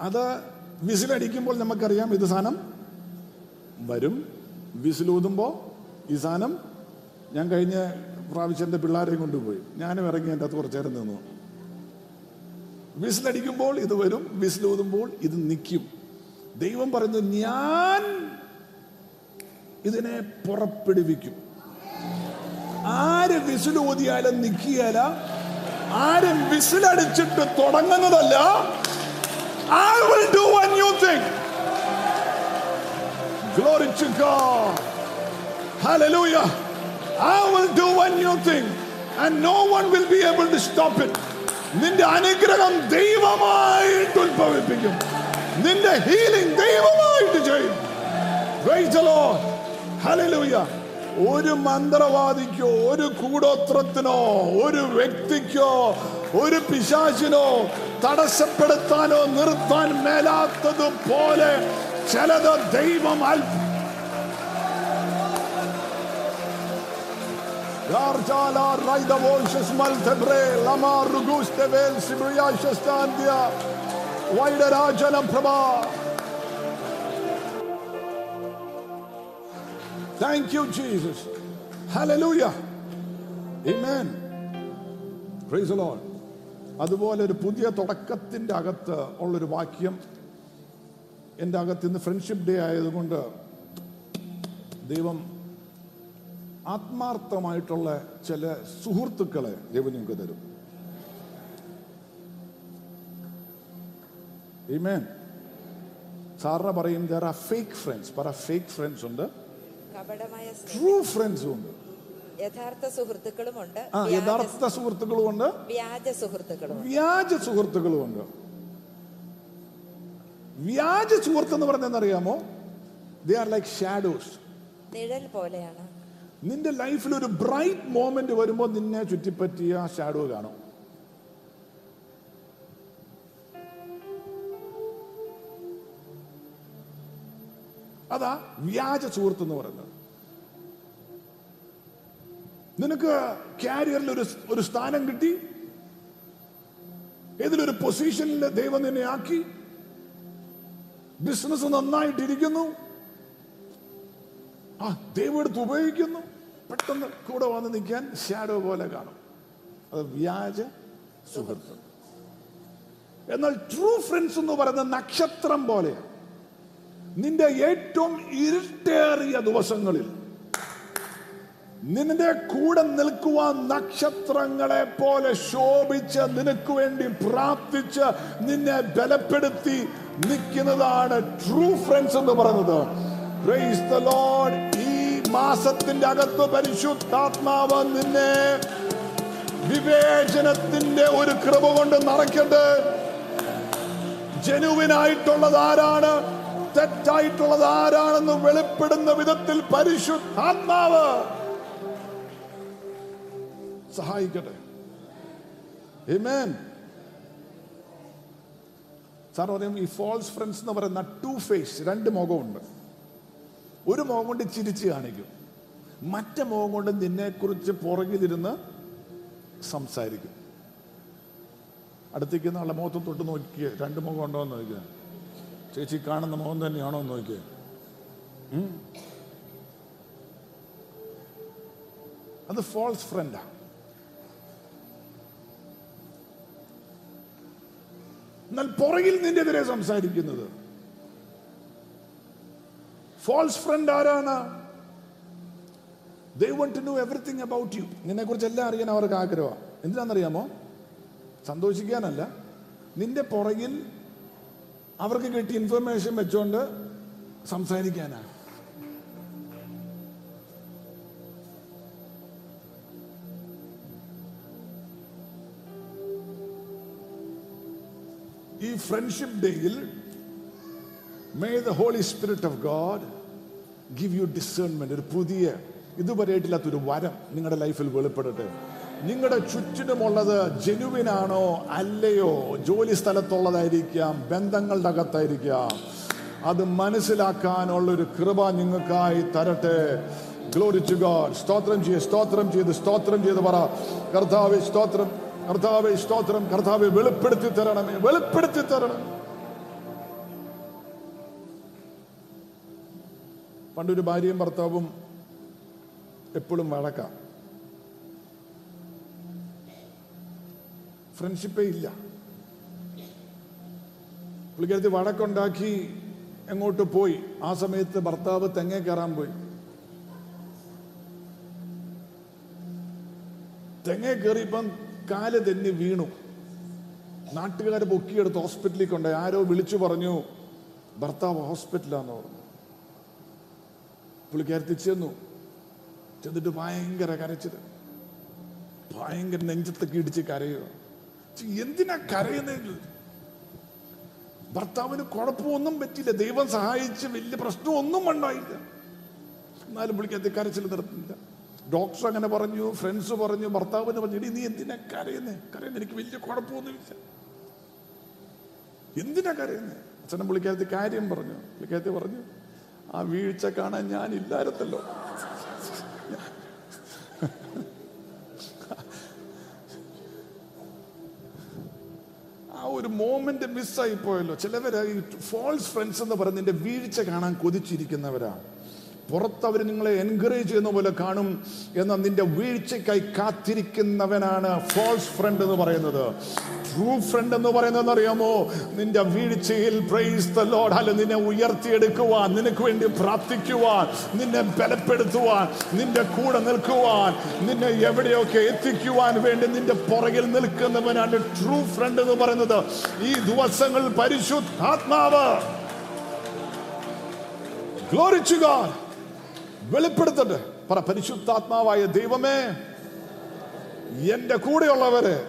അത് വിസിലടിക്കുമ്പോൾ നമുക്കറിയാം ഇത് സാധനം വരും. വിസിലൂതുമ്പോൾ ഈ സാധനം ഞാൻ കഴിഞ്ഞ പ്രാവശ്യം എന്റെ പിള്ളേരെയും കൊണ്ടുപോയി. ഞാനും ഇറങ്ങി എന്റെ അകത്ത് കുറച്ചേരം നിന്നു. വിസിലടിക്കുമ്പോൾ ഇത് വരും വിസിലൂതുമ്പോൾ ഇത് നിൽക്കും ദൈവം പറയുന്നത് ഞാൻ ഇതിനെ പുറപ്പെടുവിക്കും. ആര് വിസിലൂതിയാലും നിൽക്കുകയല്ല ആരും വിസിലടിച്ചിട്ട് തുടങ്ങുന്നതല്ല. നിന്റെ അനുഗ്രഹം ദൈവമായിട്ട് ഉത്ഭവിപ്പിക്കും നിന്റെ ഹീലിംഗ് ദൈവമായിട്ട് ചെയ്യും Praise the Lord. Hallelujah. ഒരു മന്ത്രവാദിക്കോ ഒരു കൂടോത്രത്തിനോ ഒരു വ്യക്തിക്കോ ഒരു പിശാചിനോ തടസ്സപ്പെടുത്താനോ നിർത്താൻ മേലാത്തതുപോലെ ചിലത് ദൈവം അത്ഭുത രാജന പ്രഭാ Thank you Jesus. Hallelujah. Amen. Praise the Lord. അതുപോലെ ഒരു പുതിയ തുടക്കത്തിന്റെ അകത്ത് ഉള്ളൊരു വാക്യം എന്റെ അകത്ത് ഇന്ന് ഫ്രണ്ട്ഷിപ്പ് ഡേ ആയതുകൊണ്ട് ദൈവം ആത്മാർത്ഥമായിട്ടുള്ള ചില സുഹൃത്തുക്കളെ ദൈവം നിങ്ങൾക്ക് തരും. Amen. സാറിന് പറയും ദർ ആർ ഫേക്ക് ഫ്രണ്ട്സ് പറ ഫേക്ക് ഫ്രണ്ട്സ് ഉണ്ട്. കപടമായ ട്രൂ ഫ്രണ്ട്സും ഉണ്ട്. യഥാർത്ഥ സുഹൃത്തുക്കളുമുണ്ട്. ആ യഥാർത്ഥ സുഹൃത്തുക്കളും ഉണ്ട് വ്യാജ സുഹൃത്തുക്കളും വ്യാജ സുഹൃത്തുക്കളും ഉണ്ട് വ്യാജ സുഹൃത്ത് എന്ന് പറഞ്ഞെന്നറിയാമോ ദേ ആർ ലൈക്ക് ഷാഡോസ് നിഴൽ പോലെയാണ്. നിന്റെ ലൈഫിൽ ഒരു ബ്രൈറ്റ് മോമെന്റ് വരുമ്പോൾ നിന്നെ ചുറ്റിപ്പറ്റിയ ഷാഡോ കാണും. അതാ വ്യാജ സുഹൃത്ത് എന്ന് പറയുന്നത്. നിനക്ക് കാരിയറിൽ ഒരു ഒരു സ്ഥാനം കിട്ടി. ഏതിലൊരു പൊസിഷനിൽ ദൈവം നിന്നെ ആക്കി. ബിസിനസ് നന്നായിട്ടിരിക്കുന്നു. ആ ദൈവം എടുത്ത് ഉപയോഗിക്കുന്നു. പെട്ടെന്ന് കൂടെ വന്ന് നിൽക്കാൻ ഷാഡോ പോലെ കാണും. അത് വ്യാജ സുഹൃത്ത്. എന്നാൽ ട്രൂ ഫ്രണ്ട്സ് എന്ന് പറയുന്ന നക്ഷത്രം പോലെയാണ്. നിന്റെ ഏറ്റവും ഇരുട്ടേറിയ ദിവസങ്ങളിൽ നിന്റെ കൂടെ നിൽക്കുവാൻ നക്ഷത്രങ്ങളെ പോലെ ശോഭിച്ച് നിനക്ക് വേണ്ടി പ്രാർത്ഥിച്ച് നിന്നെ ബലപ്പെടുത്തി നിൽക്കുന്നതാണ് ട്രൂ ഫ്രണ്ട്സ് എന്ന് പറയുന്നത്. ഈ മാസത്തിന്റെ അകത്ത് പരിശുദ്ധാത്മാവ് നിന്നെ വിവേചനത്തിന്റെ ഒരു കൃപ കൊണ്ട് നിറയ്ക്കട്ടെ. ജനുവിനായിട്ടുള്ളത് ആരാണ്? തെറ്റായിട്ടുള്ളത് ആരാണെന്ന് വെളിപ്പെടുന്ന വിധത്തിൽ പരിശുദ്ധാത്മാവ് സഹായിക്കട്ടെ. സാർ പറയും ഈ ഫോൾസ് ഫ്രണ്ട്സ് എന്ന് പറയുന്ന ടു ഫേസ് രണ്ട് മുഖമുണ്ട്. ഒരു മുഖം കൊണ്ട് ചിരിച്ച് കാണിക്കും. മറ്റേ മുഖം കൊണ്ട് നിന്നെക്കുറിച്ച് പുറകിലിരുന്ന് സംസാരിക്കും. അടുത്തേക്ക് നല്ല മുഖത്ത് തൊട്ട് നോക്കിയേ രണ്ട് മുഖം ഉണ്ടോ എന്ന് നോക്കിയേ ചേച്ചി കാണുന്ന മുഖം തന്നെയാണോ എന്ന് നോക്കിയേ. അത് ഫോൾസ് ഫ്രണ്ടാ എന്നാൽ പുറകിൽ നിന്റെതിരെ സംസാരിക്കുന്നത്. ഫോൾസ് ഫ്രണ്ട് ആരാണ്? They want to know everything about you നിന്നെ കുറിച്ച് എല്ലാം അറിയാൻ അവർക്ക് ആഗ്രഹമാണ് എന്തിനാണെന്നറിയാമോ? സന്തോഷിക്കാനല്ല. നിന്റെ പുറകിൽ അവർക്ക് കിട്ടിയ ഇൻഫർമേഷൻ വെച്ചോണ്ട് സംസാരിക്കാനാ. ഈ ഫ്രണ്ട്ഷിപ്പ് ഡേയിൽ may the Holy Spirit of God give you discernment ഒരു പുതിയ ഇതുവരെയായിട്ടില്ലാത്തൊരു വരം നിങ്ങളുടെ ലൈഫിൽ വെളിപ്പെടട്ടെ. നിങ്ങളുടെ ചുറ്റിനുമുള്ളത് ജനുവിനാണോ അല്ലയോ? ജോലി സ്ഥലത്തുള്ളതായിരിക്കാം ബന്ധങ്ങളുടെ അകത്തായിരിക്കാം. അത് മനസ്സിലാക്കാനുള്ള ഒരു കൃപ നിങ്ങൾക്കായി തരട്ടെ. ഗ്ലോറി ടു ഗോഡ് സ്തോത്രം ചെയ്ത് സ്തോത്രം ചെയ്ത് സ്തോത്രം ചെയ്ത് പറ. കർത്താവ് സ്തോത്രം. കർത്താവ് സ്തോത്രം. കർത്താവ് വെളിപ്പെടുത്തി തരണമേ. വെളിപ്പെടുത്തി തരണം. പണ്ടൊരു ഭാര്യയും ഭർത്താവും എപ്പോഴും വഴക്കാം. ഫ്രണ്ട്ഷിപ്പേ ഇല്ല. പുള്ളിക്കാരത്തി വഴക്കുണ്ടാക്കി എങ്ങോട്ട് പോയി? ആ സമയത്ത് ഭർത്താവ് തെങ്ങേ കയറാൻ പോയി. തെങ്ങേ കയറിയപ്പം കാൽ തെന്നി വീണു. നാട്ടുകാർ പൊക്കിയെടുത്ത് ഹോസ്പിറ്റലിൽ കൊണ്ടുപോയി. ആരോ വിളിച്ചു പറഞ്ഞു ഭർത്താവ് ഹോസ്പിറ്റലാന്ന് പറഞ്ഞു. പുള്ളിക്കാരത്തി ചെന്നു. ചെന്നിട്ട് ഭയങ്കര കരച്ചിട്ട് ഭയങ്കര നെഞ്ചത്തൊക്കെ ഇടിച്ച് കരയുക എന്തിനാ കരയുന്നത് ഭർത്താവിന് കുഴപ്പമൊന്നും പറ്റില്ല. ദൈവം സഹായിച്ച് വലിയ പ്രശ്നമൊന്നും ഉണ്ടായില്ല. എന്നാലും പുള്ളിക്കകത്ത് കരച്ചിൽ നിർത്തുന്നില്ല ഡോക്ടർ അങ്ങനെ പറഞ്ഞു ഫ്രണ്ട്സ് പറഞ്ഞു ഭർത്താവിന് പറഞ്ഞു ഇനി നീ എന്തിനാ കരയുന്നേ? കരയുന്ന എനിക്ക് വലിയ കുഴപ്പമൊന്നുമില്ല. എന്തിനാ കരയുന്നേ? അച്ഛനും വിളിക്കാത്ത കാര്യം പറഞ്ഞു. വിളിക്കാത്ത പറഞ്ഞു ആ വീഴ്ച കാണാൻ ഞാൻ ഇല്ലായിരുന്നല്ലോ. ഒരു മോമെന്റ് മിസ്സായി പോയല്ലോ ചിലവര് ഈ ഫോൾസ് ഫ്രണ്ട്സ് എന്ന് പറയുന്നതിന്റെ വീഴ്ച കാണാൻ കൊതിച്ചിരിക്കുന്നവരാണ്. പുറത്ത് അവർ നിങ്ങളെ എൻകറേജ് ചെയ്യുന്ന പോലെ കാണും എന്നാൽ നിന്റെ വീഴ്ചയ്ക്കായി കാത്തിരിക്കുന്നവനാണ് ഫോൾസ് ഫ്രണ്ട് എന്ന് പറയുന്നത്. ട്രൂ ഫ്രണ്ട് എന്ന് പറയുന്നത് അറിയാമോ? നിന്റെ വീഴ്ചയിൽ പ്രൈസ് ദ ലോഡ് അല്ല നിന്നെ ഉയർത്തിയെടുക്കുവാൻ നിനക്ക് വേണ്ടി പ്രാർത്ഥിക്കുവാൻ നിന്നെ ബലപ്പെടുത്തുവാൻ നിന്റെ കൂടെ നിൽക്കുവാൻ നിന്നെ എവിടെയൊക്കെ എത്തിക്കുവാൻ വേണ്ടി നിന്റെ പുറകിൽ നിൽക്കുന്നവനാണ് ട്രൂ ഫ്രണ്ട് എന്ന് പറയുന്നത്. ഈ ദിവസങ്ങൾ പരിശുദ്ധാത്മാവ്. God. വെളിപ്പെടുത്തട്ടെ. പറ പരിശുദ്ധാത്മാവായ ദൈവമേ എന്റെ കൂടെയുള്ളവരെ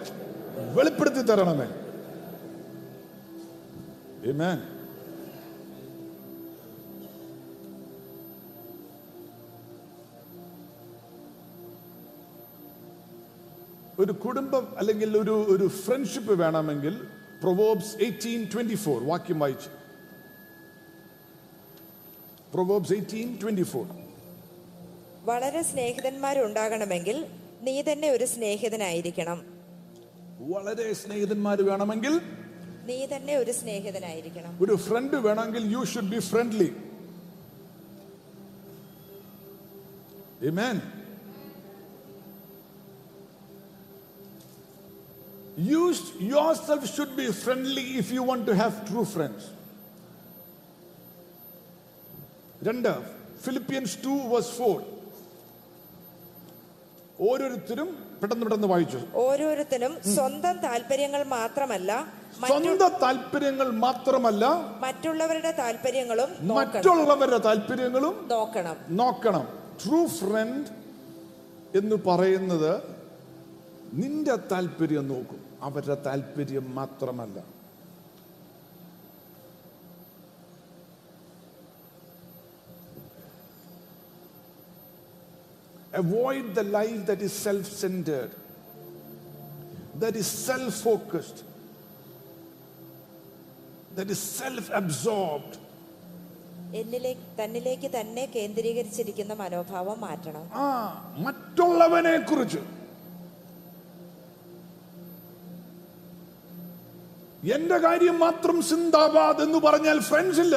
വെളിപ്പെടുത്തി തരണമേ. Amen. ഒരു കുടുംബം അല്ലെങ്കിൽ ഒരു ഒരു ഫ്രണ്ട്ഷിപ്പ് വേണമെങ്കിൽ പ്രൊവോബ്സ് എയ്റ്റീൻ ട്വന്റി ഫോർ വാക്യം വായിച്ചു. പ്രൊവോബ്സ് എയ്റ്റീൻ ട്വന്റി ഫോർ വളരെ സ്നേഹിതന്മാരുണ്ടാകണമെങ്കിൽ നീ തന്നെ ഒരു സ്നേഹിതനായിരിക്കണം. വളരെ സ്നേഹിതന്മാർ വേണമെങ്കിൽ നീ തന്നെ ഒരു സ്നേഹിതനായിരിക്കണം ഒരു ഫ്രണ്ട് വേണമെങ്കിൽ you should be friendly Amen. You yourself should be friendly if you want to have true friends. രണ്ട് ഫിലിപ്പിയൻസ് ടു വേഴ്സ് ഫോർ ഓരോരുത്തരും പെട്ടെന്ന് പെട്ടെന്ന് വായിച്ചു. ഓരോരുത്തരും സ്വന്തം താല്പര്യങ്ങൾ മാത്രമല്ല സ്വന്തം താല്പര്യങ്ങൾ മാത്രമല്ല മറ്റുള്ളവരുടെ താല്പര്യങ്ങളും നോക്കണം. മറ്റുള്ളവരുടെ താല്പര്യങ്ങളും നോക്കണം. നോക്കണം. ട്രൂ ഫ്രണ്ട് എന്ന് പറയുന്നത് നിന്റെ താല്പര്യം നോക്കും അവരുടെ താല്പര്യം മാത്രമല്ല. Avoid the life that is self centered, that is self focused, that is self absorbed. എന്നിലേക്ക് തന്നിലേക്ക് തന്നെ കേന്ദ്രീകരിച്ചിരിക്കുന്ന മനോഭാവം മാറ്റണം. ആ മറ്റുള്ളവനെ കുറിച്ച് എന്റെ കാര്യം മാത്രം സിന്ദാബാദ് എന്ന് പറഞ്ഞാൽ ഫ്രണ്ട്സ് ഇല്ല.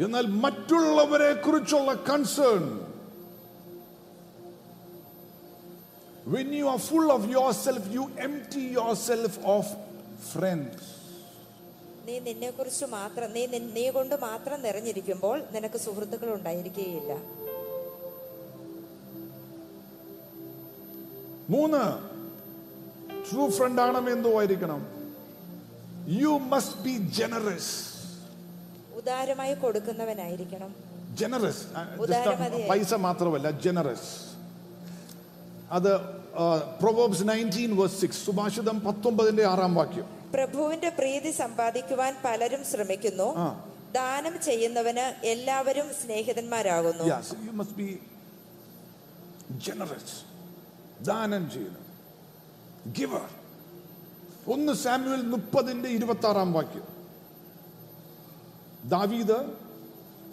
എന്നാൽ മറ്റുള്ളവരെ കുറിച്ചുള്ള concern When you are full of yourself, you empty yourself of friends. നീ നിന്നെ കുറിച്ച് മാത്രം നീ നീ കൊണ്ട് മാത്രം നിറഞ്ഞിരിക്കുമ്പോൾ നിനക്ക് സുഹൃത്തുക്കൾ ഉണ്ടായിരിക്കുകയില്ല മൂന്ന് ട്രൂ ഫ്രണ്ട് ആണെന്ന് എന്തോ ആയിരിക്കണം യു മസ്റ്റ് ബി ജനറസ് ഉദാരമായി കൊടുക്കുന്നവനായിരിക്കണം. ജനറസ്. പൈസ മാത്രമല്ല ജനറസ് അത് പ്രൊവോബ്സ് നയന്റീൻ വേഴ്സ് സിക്സ് സുഭാഷിതം പത്തൊമ്പതിന്റെ ആറാം വാക്യം. പ്രഭുവിന്റെ പ്രീതി സമ്പാദിക്കുവാൻ പലരും ശ്രമിക്കുന്നു. ദാനം ചെയ്യുന്നവന് എല്ലാവരും സ്നേഹിതന്മാരാകുന്നു. You must be generous. ദാനം ചെയ്യുന്നു. ഗിവർ ഒന്ന് സാമുവൽ മുപ്പതിന്റെ ഇരുപത്തി ആറാം വാക്യം. ദാവീദ്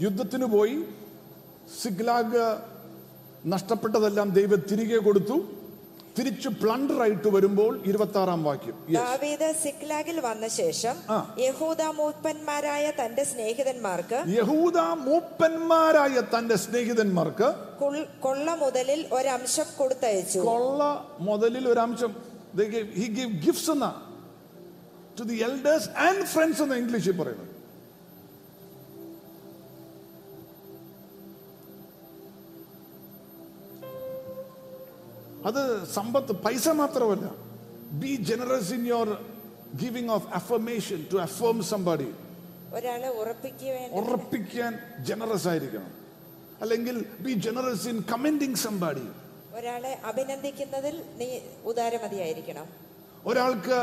യുദ്ധത്തിന് പോയി. സിഗ്ലാഗ് നഷ്ടപ്പെട്ടതെല്ലാം ദൈവം തിരികെ കൊടുത്തു. തിരിച്ച് പ്ലണ്ടർ ആയിട്ട് വരുമ്പോൾ ഇരുപത്തി ആറാം വാക്യം. ദാവീദ് സിക്ലാഗിൽ വന്ന ശേഷം. യഹൂദ മൂപ്പന്മാരായ തന്റെ സ്നേഹിതന്മാർക്ക് യഹൂദ മൂപ്പന്മാരായ തന്റെ സ്നേഹിതന്മാർക്ക് കൊള്ള മുതലിൽ ഒരംശം കൊടുത്തയച്ചു. കൊള്ള മുതലിൽ ഒരംശം. ഹി ഗിവ് ഗിഫ്റ്റ്സ് എന്ന. To the elders and friends എന്ന ഇംഗ്ലീഷിൽ പറയുന്നത്. അത് സമ്പത്ത് പൈസ മാത്രമല്ല. Be generous in your giving of affirmation to affirm somebody ഒരാളെ ഉറപ്പിക്കാൻ ജനറസ് ആയിരിക്കണം. അല്ലെങ്കിൽ be generous in commending somebody ഒരാളെ അഭിനന്ദിക്കുന്നതിൽ നീ ഉദാരമതിയായിരിക്കണം. ഒരാൾക്ക്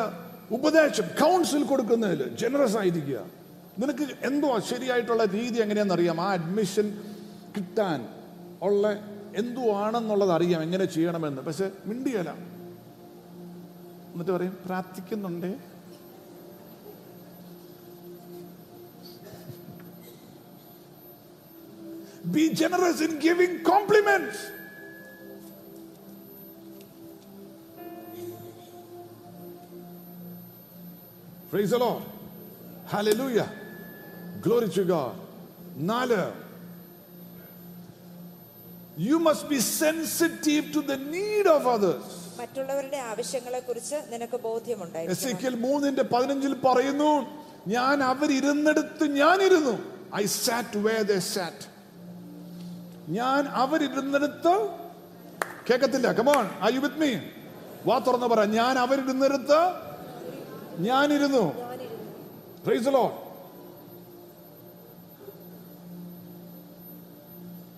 ഉപദേശം കൗൺസിൽ കൊടുക്കുന്നതിൽ ജനറസ് ആയിരിക്കുക. നിനക്ക് എന്തോ ശരിയായിട്ടുള്ള രീതി എങ്ങനെയാണെന്ന് അറിയാം ആ അഡ്മിഷൻ കിട്ടാൻ ഉള്ള എന്തോ ആണെന്നുള്ളത് അറിയാം എങ്ങനെ ചെയ്യണമെന്ന്. പക്ഷെ മിണ്ടിയല എന്നിട്ട് പറയും പ്രാർത്ഥിക്കുന്നുണ്ടേ. Be generous in giving compliments Praise the Lord. Glory to God. നാല് You must be sensitive to the need of others. മറ്റുള്ളവരുടെ ആവശ്യങ്ങളെ കുറിച്ച് നിനക്ക് ബോധ്യമുണ്ടായിരിക്കണം. എസേക്കിയൽ മൂന്നിന്റെ പതിനഞ്ചിൽ പറയുന്നു ഞാൻ അവരിരുന്നിടത്ത് ഞാനിരുന്നു. I sat where they sat ഞാൻ അവരിരുന്നിടത്ത് കേക്കത്തില്ല come on I you with me വാ തുറന്ന് പറ ഞാൻ അവരിരുന്നിടത്ത് ഞാനിരുന്നു. Praise the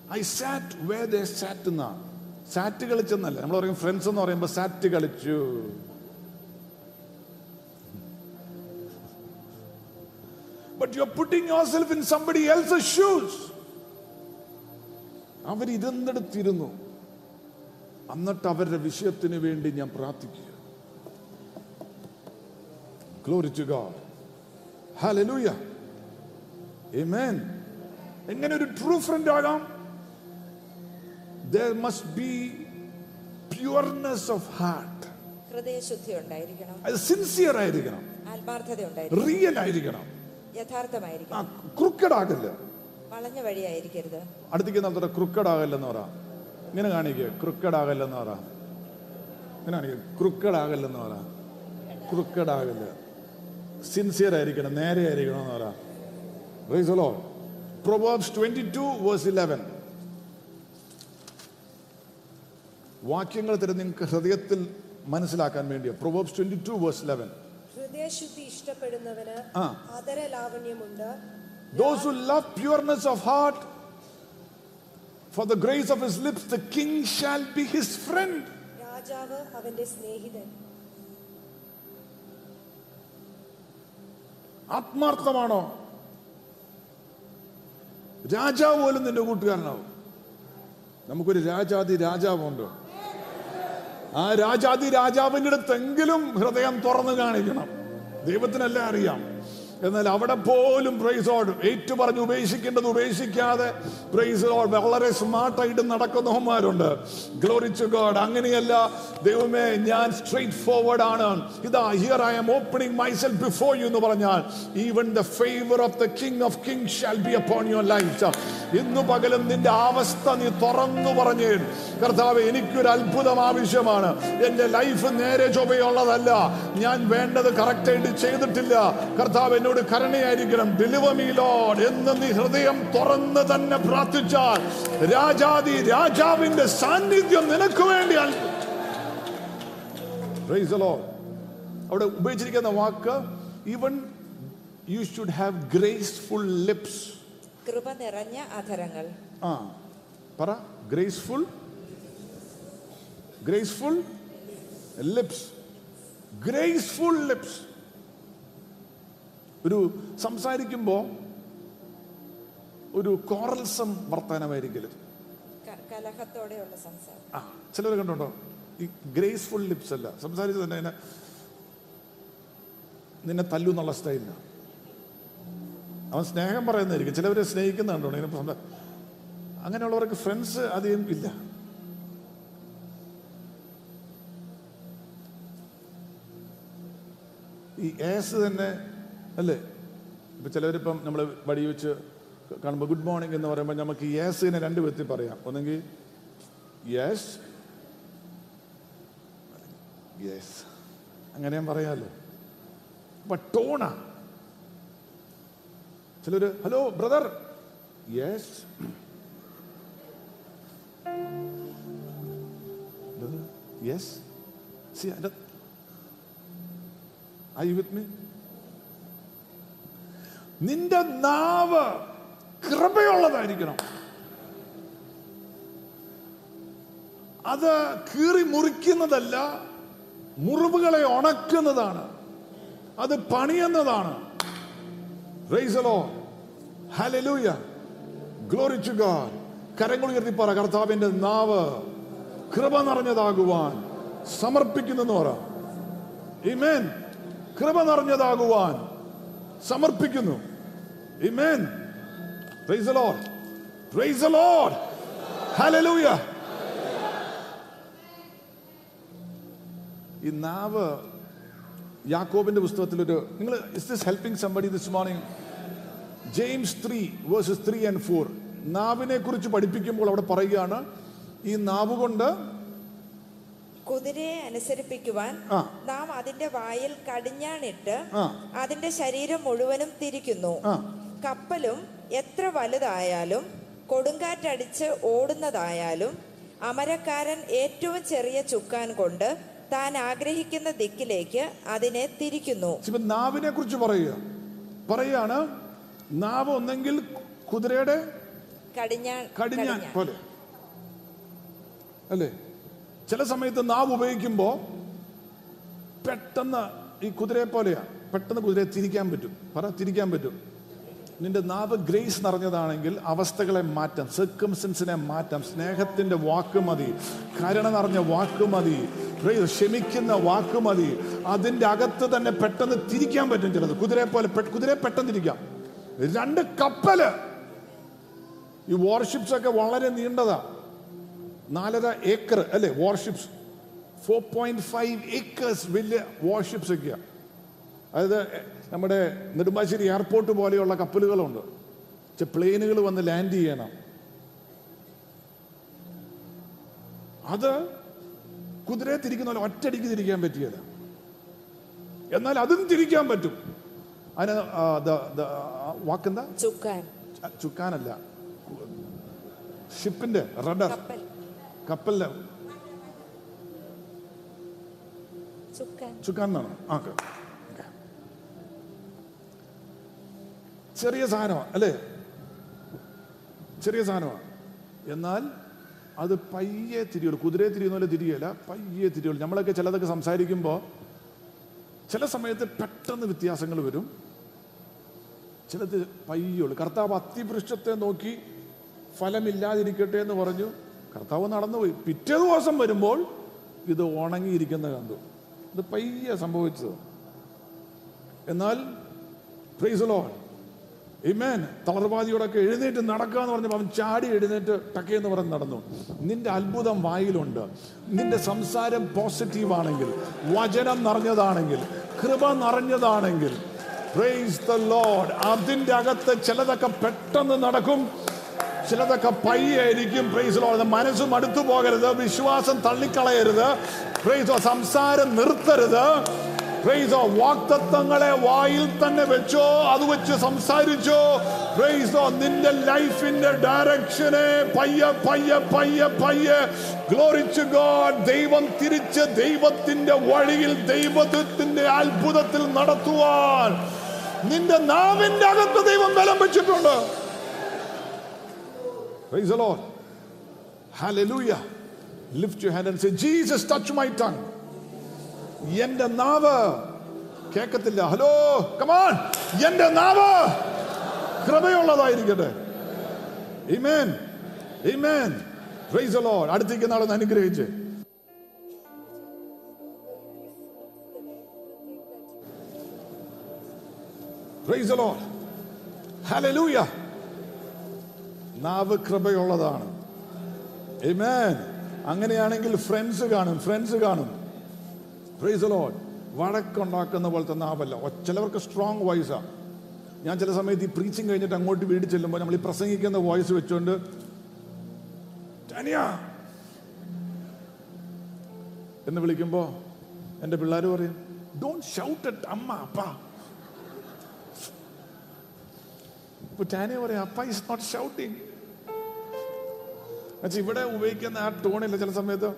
Lord. SAT way where സാറ്റ് എന്നാണ് എന്നാ. സാറ്റ് കളിച്ചെന്നല്ല. നമ്മൾ പറയും ഫ്രണ്ട്സ് എന്ന് പറയുമ്പോൾ സാറ്റ് കളിച്ചു. But you're putting yourself in somebody else's shoes. ഇതെന്നെടുത്തിരുന്നു. എന്നിട്ട് അവരുടെ വിഷയത്തിന് വേണ്ടി ഞാൻ പ്രാർത്ഥിക്കുക. എങ്ങനെ ഒരു ട്രൂ ഫ്രണ്ട് ആകാം? There must be pureness of heart. ഹൃദയശുദ്ധി ഉണ്ടായിരിക്കണം അത് സിൻസിയർ ആയിരിക്കണം. ആത്മാർത്ഥത ഉണ്ടായിരിക്കണം റിയൽ ആയിരിക്കണം ആ യഥാർത്ഥമായിരിക്കണം ആകല്ല? വളഞ്ഞ വഴിയായിരിക്കരുത്. അടുത്തേക്ക് നമ്മുടെ ക്രുക്കഡ് ആകല്ലെന്ന് പറ. ഇങ്ങനെ കാണിക്കുക ക്രുക്കഡ് ആകല്ലെന്ന് പറ. ഇങ്ങനെ കാണിക്കുക ക്രുക്കഡ് ആകല്ലെന്ന് പറ. ക്രുക്കഡ് ആകല്ല. സിൻസിയർ ആയിരിക്കണം നേരെ ആയിരിക്കണം എന്ന് പറ. റൈസലോ Proverbs 22, verse 11. വാക്യങ്ങൾ തരും നിങ്ങൾക്ക് ഹൃദയത്തിൽ മനസ്സിലാക്കാൻ വേണ്ടിയാ. Proverbs twenty two verse eleven ഹൃദയശുദ്ധി ഇഷ്ടപ്പെടുന്നവന് ആ. അതര ലാവണ്യമുണ്ട്. Those who love pureness of heart, for the grace of his lips, the king shall be his friend. രാജാവ് അവന്റെ സ്നേഹിതൻ. ആത്മാർത്ഥമാണോ? രാജാവ് പോലും നിന്റെ കൂട്ടുകാരനാവും. നമുക്കൊരു രാജാതി രാജാവുണ്ട് ആ രാജാതി രാജാവിന്റെ അടുത്തെങ്കിലും ഹൃദയം തുറന്നു കാണിക്കണം. ദൈവത്തിനല്ലേ അറിയാം. എന്നാൽ അവിടെ പോലും പ്രൈസ് പ്രൈസോട് ഏറ്റു പറഞ്ഞ് ഉപേക്ഷിക്കേണ്ടത് ഉപേക്ഷിക്കാതെ പ്രൈസോട് വളരെ സ്മാർട്ടായിട്ട് നടക്കുന്നവന്മാരുണ്ട്. ഗ്ലോറിച്ചു ഗോഡ് അങ്ങനെയല്ല ദൈവമേ ഞാൻ സ്ട്രെയിറ്റ് ഫോർവേഡ് ആണ്. ഇതാ here I am opening myself before you എന്ന് പറഞ്ഞാൽ even the favour of the king of king shall be upon your life ഇന്നു പകലും നിന്റെ അവസ്ഥ നീ തുറന്നു പറഞ്ഞേ കർത്താവ് എനിക്കൊരു അത്ഭുതം ആവശ്യമാണ്. എന്റെ ലൈഫ് നേരെ ചൊവ്വയുള്ളതല്ല. ഞാൻ വേണ്ടത് കറക്റ്റായിട്ട് ചെയ്തിട്ടില്ല. കർത്താവ് എന്നോട് കരുണയായിരിക്കണം. മീ ലോഡ് എന്ന് നീ ഹൃദയം തുറന്ന് തന്നെ പ്രാർത്ഥിച്ചാൽ രാജാതി രാജാവിന്റെ സാന്നിധ്യം നിനക്ക് വേണ്ടി. അവിടെ ഉപയോഗിച്ചിരിക്കുന്ന വാക്ക് even you should have graceful lips കൃപ നിറഞ്ഞ അധരങ്ങൾ. ആ പറ. Graceful graceful lips graceful lips ഒരു സംസാരിക്കുമ്പോൾ ഒരു കോറൽസം വർത്തമാനമായിരിക്കരുത് കലഹത്തോടെയുള്ള സംസാരം. ആ ചിലർ കണ്ടുണ്ടോ? ഈ ഗ്രേസ്ഫുൾ ലിപ്സ് അല്ല. സംസാരിച്ചത് തന്നെ നിന്നെ തല്ലു എന്നുള്ള സ്റ്റൈലില്ല അവൻ സ്നേഹം പറയുന്നതായിരിക്കും. ചിലവരെ സ്നേഹിക്കുന്നുണ്ടോ ഇങ്ങനെ സംസാ- അങ്ങനെയുള്ളവർക്ക് ഫ്രണ്ട്സ് അധികം ഇല്ല. ഈ ഏസ് തന്നെ അല്ലേ? ഇപ്പം ചിലവരിപ്പം നമ്മൾ വടി വെച്ച് കാണുമ്പോൾ ഗുഡ് മോർണിംഗ് എന്ന് പറയുമ്പോൾ നമുക്ക് ഈ ഏസിനെ രണ്ട് വിധത്തിൽ പറയാം. ഒന്നെങ്കിൽ യെസ് യെസ് അങ്ങനെ ഞാൻ പറയാമല്ലോ അപ്പൊ ടോണാ ചിലര് hello brother yes yes see I with me നിന്റെ നാവ് കൃപയുള്ളതായിരിക്കണം അത് കീറി മുറിക്കുന്നതല്ല മുറിവുകളെ ഉണക്കുന്നതാണ് അത് പണിയുന്നതാണ്. Glory to God. കരങ്ങൾ ഉയർത്തി പറ കർത്താവിന്റെ നാവ് കൃപ നിറഞ്ഞതാകുവാൻ സമർപ്പിക്കുന്നെന്ന് പറ. കൃപ നിറഞ്ഞതാകുവാൻ സമർപ്പിക്കുന്നു Amen. Praise the Lord. Praise the Lord. Hallelujah. ഈ നാവ് യാക്കോബിന്റെ പുസ്തകത്തിൽ ഒരു നിങ്ങൾ is this helping somebody this morning James three verses three and four നാവിനെ കുറിച്ച് പഠിപ്പിക്കുമ്പോൾ അവിടെ പറയുകയാണ് ഈ നാവ് കൊണ്ട് കുതിരയെ അനുസരിപ്പിക്കുവാൻ നാം അതിന്റെ വായിൽ കടിഞ്ഞാണിട്ട് അതിന്റെ ശരീരം മുഴുവനും തിരിക്കുന്നു. കപ്പലും എത്ര വലുതായാലും കൊടുങ്കാറ്റടിച്ച് ഓടുന്നതായാലും അമരക്കാരൻ ഏറ്റവും ചെറിയ ചുക്കാൻ കൊണ്ട് താൻ ആഗ്രഹിക്കുന്ന ദിക്കിലേക്ക് അതിനെ തിരിക്കുന്നു. നാവിനെ കുറിച്ച് പറയുക. പറയാണ് നാവ് ഒന്നെങ്കിൽ കുതിരയുടെ കടിഞ്ഞാൻ പോലെ. അല്ലേ? ചില സമയത്ത് നാവ് ഉപയോഗിക്കുമ്പോൾ പെട്ടെന്ന് ഈ കുതിരയെ പോലെയാ. പെട്ടെന്ന് കുതിരയെ തിരിക്കാൻ പറ്റും. പറ തിരിക്കാൻ പറ്റും. നിന്റെ നാവ് ഗ്രേസ് നിറഞ്ഞതാണെങ്കിൽ അവസ്ഥകളെ മാറ്റാം സർക്കംസൻസിനെ മാറ്റാം. സ്നേഹത്തിന്റെ വാക്ക് മതി കരുണ നിറഞ്ഞ വാക്ക് മതി ക്ഷമിക്കുന്ന വാക്ക് മതി. അതിന്റെ അകത്ത് തന്നെ പെട്ടെന്ന് തിരിക്കാൻ പറ്റും ചിലത്. കുതിരയെ പോലെ കുതിരയെ പെട്ടെന്ന് തിരിക്കാം. രണ്ട് കപ്പൽ. ഈ വാർഷിപ്സ് ഒക്കെ വളരെ നീണ്ടതാ. നാലര ഏക്കർ അല്ലേ? Warships four point five acres വലിയ വാർഷിപ്സ് ഒക്കെയാ. അതായത് നമ്മുടെ നെടുമ്പാശ്ശേരി എയർപോർട്ട് പോലെയുള്ള കപ്പലുകളുണ്ട്. പക്ഷെ പ്ലെയിനുകൾ വന്ന് ലാൻഡ് ചെയ്യണം. അത് കുതിരയെ തിരിക്കുന്ന പോലെ ഒറ്റടിക്ക് തിരിക്കാൻ പറ്റിയല്ല. എന്നാൽ അതും തിരിക്കാൻ പറ്റും. അതിന് വാക്കെന്താ? ചുക്കാനല്ല. ഷിപ്പിന്റെ റഡർ. കപ്പലിന്റെ ചുക്കാൻ. ചുക്കാൻ എന്നാണ് ആ ചെറിയ സാധനമാണ് അല്ലേ? ചെറിയ സാധനമാണ് എന്നാൽ അത് പയ്യെ തിരിയുള്ളൂ. കുതിരയെ തിരിയുന്ന പോലെ തിരിയല്ല പയ്യെ തിരിയുള്ളൂ. നമ്മളൊക്കെ ചിലതൊക്കെ സംസാരിക്കുമ്പോൾ ചില സമയത്ത് പെട്ടെന്ന് വ്യത്യാസങ്ങൾ വരും. ചിലത് പയ്യുള്ളൂ. കർത്താവ് അത്തിവൃക്ഷത്തെ നോക്കി ഫലമില്ലാതിരിക്കട്ടെ എന്ന് പറഞ്ഞു. കർത്താവ് നടന്നുപോയി. പിറ്റേ ദിവസം വരുമ്പോൾ ഇത് ഉണങ്ങിയിരിക്കുന്ന കണ്ടു. ഇത് പയ്യെ സംഭവിച്ചത്. എന്നാൽ പ്രൈസ് ലോൺ ഇമേൻ തളർവാദിയോടൊക്കെ എഴുന്നേറ്റ് നടക്കുക എന്ന് പറഞ്ഞപ്പോൾ അവൻ ചാടി എഴുന്നേറ്റ് ടക്കേന്ന് പറഞ്ഞ് നടന്നു. നിന്റെ അത്ഭുതം വായിലുണ്ട്. നിന്റെ സംസാരം പോസിറ്റീവാണെങ്കിൽ വചനം നിറഞ്ഞതാണെങ്കിൽ കൃപ നിറഞ്ഞതാണെങ്കിൽ ലോഡ് അതിന്റെ അകത്ത് ചിലതൊക്കെ പെട്ടെന്ന് നടക്കും. ചിലതൊക്കെ പയ്യായിരിക്കും. പ്രൈസ് ലോഡ് മനസ്സും അടുത്തു പോകരുത്. വിശ്വാസം തള്ളിക്കളയരുത്. സംസാരം നിർത്തരുത്. വാക്തത്വങ്ങളെ വായിൽ തന്നെ വെച്ചോ അത് വെച്ച് സംസാരിച്ചോ നിന്റെ ലൈഫിന്റെ ഡയറക്ഷനെ പയ്യെ പയ്യെ പയ്യെ പയ്യെ ഗ്ലോറിച്ച് ഗോഡ് ദൈവം തിരിച്ച് ദൈവത്തിന്റെ വഴിയിൽ ദൈവത്തിന്റെ അത്ഭുതത്തിൽ നടത്തുവാൻ നിന്റെ നാവിന്റെ അകത്ത് ദൈവം ബലം വെച്ചിട്ടുണ്ട് Praise the Lord. Hallelujah. Lift your hand and say, Jesus, touch my tongue. എന്റെ നാവ്. കേക്കത്തില്ല. ഹലോ കമാൻ എന്റെ നാവ് കൃപയുള്ളതായിരിക്കട്ടെ. ഇമേൻ ഇമേൻ Lord. അടുത്തേക്ക് നാളെ അനുഗ്രഹിച്ച്. Praise Lord. Hallelujah. നാവ് കൃപയുള്ളതാണ്. ഇമേൻ അങ്ങനെയാണെങ്കിൽ ഫ്രണ്ട്സ് കാണും ഫ്രണ്ട്സ് കാണും. പ്രൈസ് ലോഡ് വഴക്കുണ്ടാക്കുന്ന പോലത്തെ നാവല്ല ചിലവർക്ക് സ്ട്രോങ് വോയിസാണ് ഞാൻ ചില സമയത്ത് ഈ പ്രീച്ചിങ് കഴിഞ്ഞിട്ട് അങ്ങോട്ട് വീട് ചെല്ലുമ്പോൾ നമ്മൾ ഈ പ്രസംഗിക്കുന്ന വോയിസ് വെച്ചുകൊണ്ട് എന്ന് വിളിക്കുമ്പോൾ എന്റെ പിള്ളേർ പറയും ഡോണ്ട് ഷൗട്ട് അറ്റ് അമ്മ അപ്പ. ഇപ്പൊ ടാനിയ പറയും അപ്പ ഇസ് നോട്ട് ഷൗട്ടിങ് ഇവിടെ ഉപയോഗിക്കുന്ന ആ ടോണില്ല ചില സമയത്ത്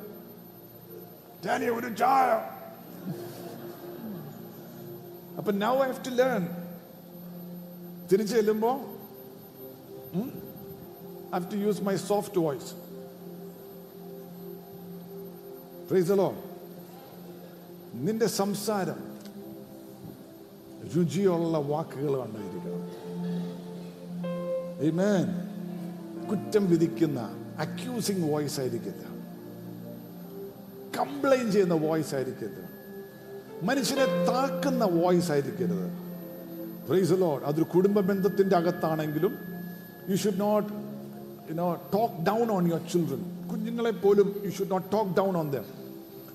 ടാനിയ ഒരു ചായ അപ്പൊ നൗ ഹാവ് ടു ലേൺ തിരിച്ചു ചെല്ലുമ്പോ have to use my soft voice പ്രൈസലോ നിന്റെ സംസാരം രുചിയുള്ള വാക്കുകൾ കണ്ടായിരിക്കണം. കുറ്റം വിധിക്കുന്ന അക്യൂസിങ് വോയിസ് ആയിരിക്കില്ല കംപ്ലൈൻ ചെയ്യുന്ന വോയിസ് ആയിരിക്കരുത് മനുഷ്യനെ താക്കുന്ന വോയിസ് ആയിരിക്കരുത് പ്രൈസ് ലോഡ് അതൊരു കുടുംബ ബന്ധത്തിന്റെ അകത്താണെങ്കിലും you should not you know talk down on your children കുഞ്ഞുങ്ങളെ പോലും you should not talk down on them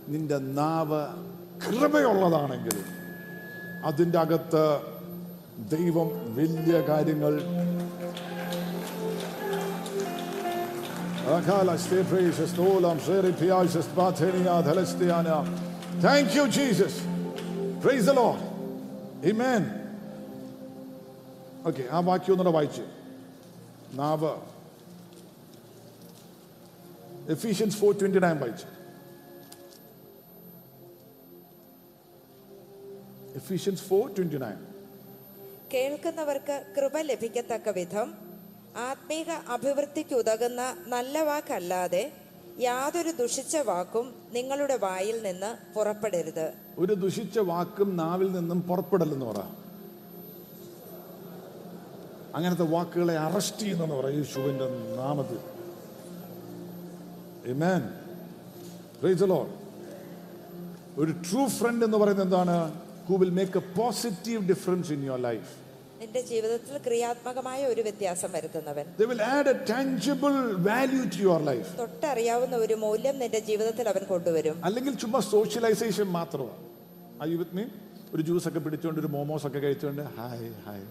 നിന്റെ നാവ് കൃപയുള്ളതാണെങ്കിൽ അതിന്റെ അകത്ത് ദൈവം വലിയ കാര്യങ്ങൾ. Thank you, Jesus. The Lord. Amen. Okay ആ വാക്യം ഒന്നുകൂടെ വായിച്ചു. നാവ്. എഫീഷ്യൻസ് ഫോർ ട്വന്റി നയൻ വായിച്ചു. എഫീഷ്യൻസ് ഫോർ ട്വന്റി നയൻ കേൾക്കുന്നവർക്ക് കൃപ ലഭിക്കത്തക്ക വിധം ആത്മീക അഭിവൃദ്ധിക്ക് ഉതകുന്ന നല്ല വാക്കല്ലാതെ യാതൊരു ദുഷിച്ച വാക്കും നിങ്ങളുടെ വായിൽ നിന്ന് പുറപ്പെടരുത്. ഒരു ദുഷിച്ച വാക്കും നാവിൽ നിന്നും പുറപ്പെടലെന്ന് പറ. അങ്ങനത്തെ വാക്കുകളെ അറസ്റ്റ് ചെയ്യുന്നെന്ന് പറയും യേശുവിന്റെ നാമത്തിൽ. ഒരു ട്രൂ ഫ്രണ്ട് എന്ന് പറയുന്നത് എന്താണ്? Who will make a positive difference in your life നിന്റെ ജീവിതത്തിൽ ക്രിയാത്മകമായ ഒരു വ്യത്യാസം വരുത്തുന്നവൻ. They will add a tangible value to your life തൊട്ടറിയാവുന്ന ഒരു മൂല്യം നിന്റെ ജീവിതത്തിൽ അവൻ കൊണ്ടുവരും. അല്ലെങ്കിൽ ചുമ്മാ സോഷ്യലൈസേഷൻ മാത്രമാണ്. ഐ വിത്ത് മീ ഒരു ജ്യൂസ് ഒക്കെ പിടിച്ചുകൊണ്ട് ഒരു മോമോസ് ഒക്കെ കഴിച്ചുകൊണ്ട് hi hi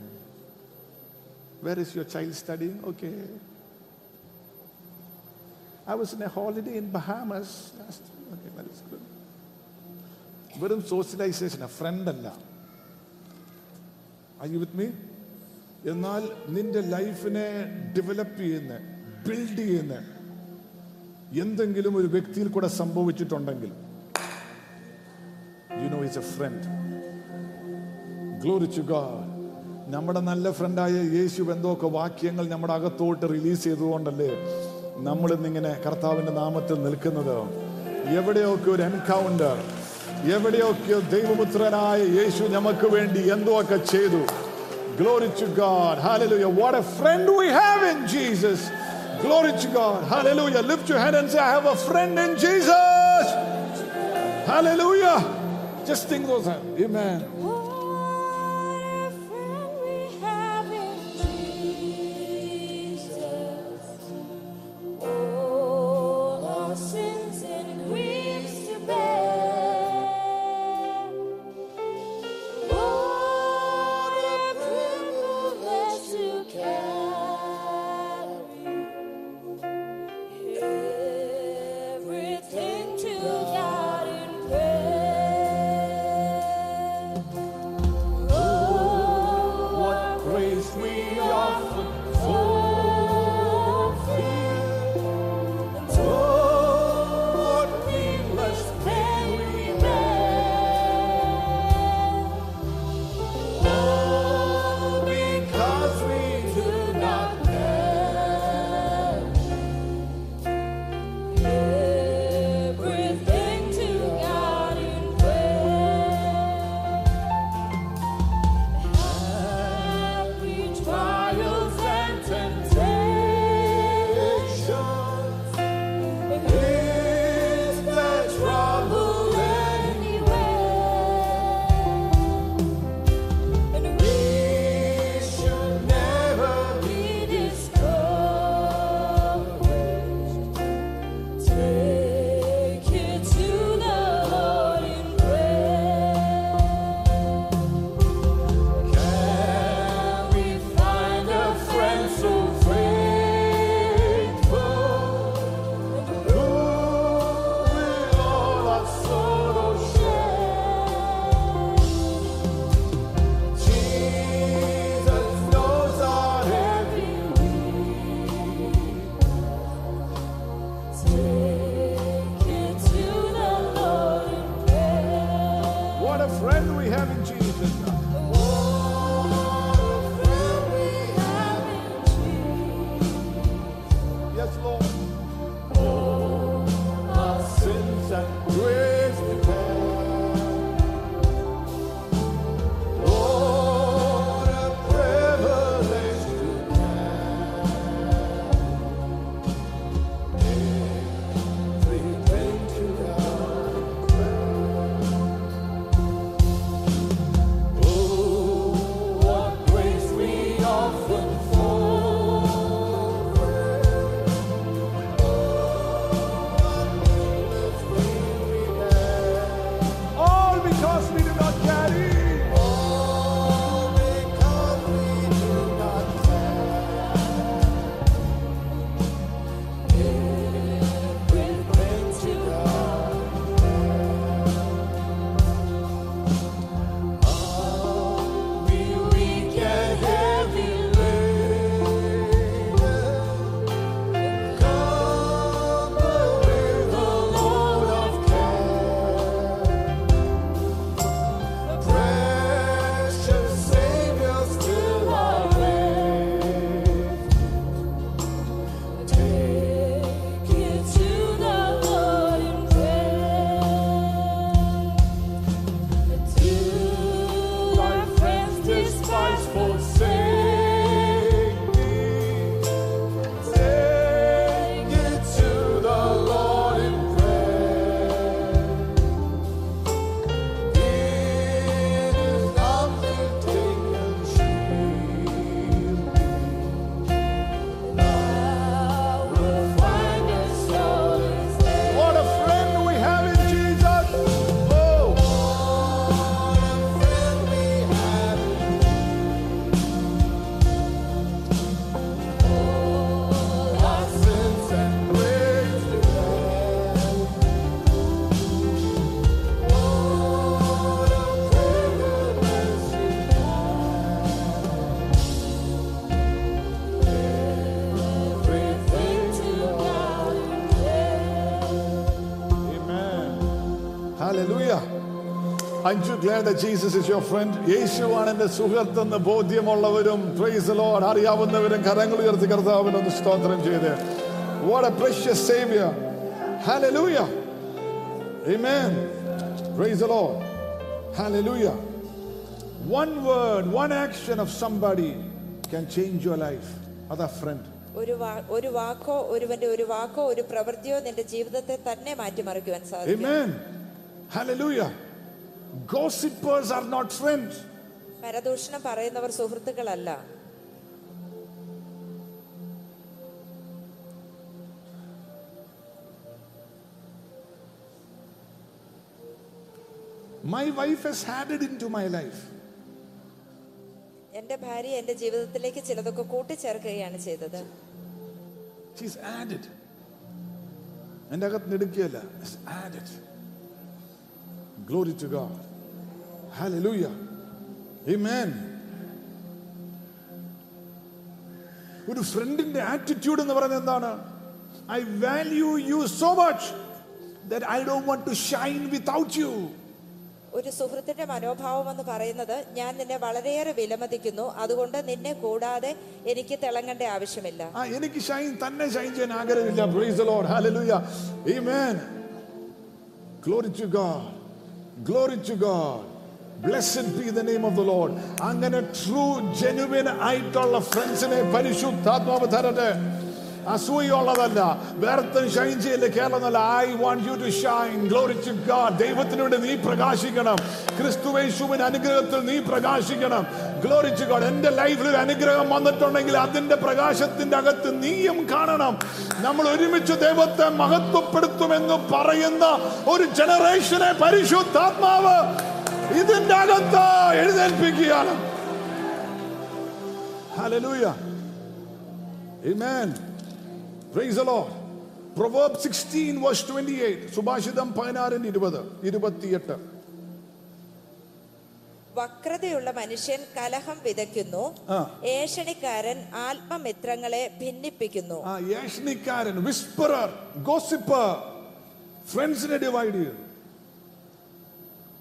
where is your child study okay I was in a holiday in Bahamas വെറും സോഷ്യലൈസേഷൻ ഫ്രണ്ട് അല്ല. ഐ വിത്ത് മീ എന്നാൽ നിന്റെ ലൈഫിനെ ഡെവലപ്പ് ചെയ്യുന്ന ബിൽഡ് ചെയ്യുന്ന എന്തെങ്കിലും ഒരു വ്യക്തിയിൽ കൂടെ സംഭവിച്ചിട്ടുണ്ടെങ്കിൽ you know is a friend glory to God നമ്മുടെ നല്ല ഫ്രണ്ടായ യേശു എന്തൊക്കെ വാക്യങ്ങൾ നമ്മുടെ അകത്തോട്ട് റിലീസ് ചെയ്തുകൊണ്ടല്ലേ നമ്മൾ ഇന്നിങ്ങനെ കർത്താവിന്റെ നാമത്തിൽ നിൽക്കുന്നത്? എവിടെയൊക്കെ ഒരു എൻകൗണ്ടർ എവിടെയൊക്കെ ദൈവപുത്രനായ യേശു നമുക്ക് വേണ്ടി എന്തൊക്കെ ചെയ്തു Glory to God. Hallelujah. What a friend we have in Jesus. Glory to God. Hallelujah. Lift your hand and say, I have a friend in Jesus. Hallelujah. Just think those. Amen. Aren't you glad that Jesus is your friend? യേശുവാണ് എന്റെ സുഹൃത്തെന്ന് ബോധ്യമുള്ളവരും പ്രൈസ് ലോഡ് അറിയാവുന്നവരും കരങ്ങൾ ഉയർത്തി കർത്താവിനൊന്ന് സ്തോത്രം ചെയ്ത് What a precious savior. Hallelujah. Amen. Praise the Lord. Hallelujah. One word, one action of somebody can change your life. Other friend. ഒരു വാ- ഒരു വാക്കോ ഒരുവന്റെ ഒരു വാക്കോ ഒരു പ്രവൃത്തിയോ നിന്റെ ജീവിതത്തെ തന്നെ മാറ്റിമറിക്കുവാൻ സാധിക്കും Amen. Hallelujah. Gossipers are not friends. പരദൂഷണം പറയുന്നവർ സുഹൃത്തുക്കളല്ല My wife has added into my life. എന്റെ ഭാര്യ എന്റെ ജീവിതത്തിലേക്ക് ചിലതൊക്കെ കൂട്ടിച്ചേർക്കുകയാണ് ചെയ്തത് She's added. എന്റെ അകത്ത് നെടുക്കുകയല്ല It's added. Glory to God. Hallelujah. Amen. ഒരു ഫ്രണ്ടിന്റെ ആറ്റിറ്റ്യൂഡ് എന്ന് പറയുന്നത് എന്താണ്? I value you so much that I don't want to shine without you ഒരു സുഹൃത്തിന്റെ മനോഭാവം എന്ന് പറയുന്നത് ഞാൻ നിന്നെ വളരെയേറെ വിലമതിക്കുന്നു. അതുകൊണ്ട് നിന്നെ കൂടാതെ എനിക്ക് തിളങ്ങേണ്ട ആവശ്യമില്ല. എനിക്ക് ഷൈൻ തന്നെ ഷൈൻ ചെയ്യാൻ ആഗ്രഹമില്ല. Praise the Lord hallelujah amen glory to God glory to God blessed be the name of the Lord അങ്ങനെ ട്രൂ ജെനുവിൻ ആയിട്ടുള്ള ഫ്രണ്ട്സിനെ പരിശുദ്ധാത്മാവ് തരട്ടെ അസൂയുള്ളതല്ല. വേർത്തും ഷൈൻ ചെയ്യില്ല കേരളമല്ല. I want you to shine glory to God ദൈവത്തിന് വേണ്ടി നീ പ്രകാശിക്കണം. ക്രിസ്തുവേശുവിന് അനുഗ്രഹത്തിൽ നീ പ്രകാശിക്കണം. ഗ്ലോറി ടു ഗാഡ് എന്റെ ലൈഫിൽ ഒരു അനുഗ്രഹം വന്നിട്ടുണ്ടെങ്കിൽ അതിന്റെ പ്രകാശത്തിന്റെ അകത്ത് നീയും കാണണം. നമ്മൾ ഒരുമിച്ച് ദൈവത്തെ മഹത്വപ്പെടുത്തുമെന്ന് പറയുന്ന ഒരു ജനറേഷനെ പരിശുദ്ധാത്മാവ് ഇതിന്റെ അകത്ത് എഴുന്നേൽപ്പിക്കുകയാണ്. Hallelujah. Amen. Praise the Lord. Proverbs 16 verse 28. സുഭാഷിതം പതിനാറിന് ഇരുപത് ഇരുപത്തിയെട്ട്. വക്രതയുള്ള മനുഷ്യൻ കലഹം വിതയ്ക്കുന്നു. ഏഷണിക്കാരൻ ആത്മമിത്രങ്ങളെ ഭിന്നിപ്പിക്കുന്നു. ആ യേഷ്ണിക്കാരൻ വിസ്പറർ ഗോസിപ്പർ ഫ്രണ്ട്സിനെ ഡിവൈഡ് ചെയ്യും.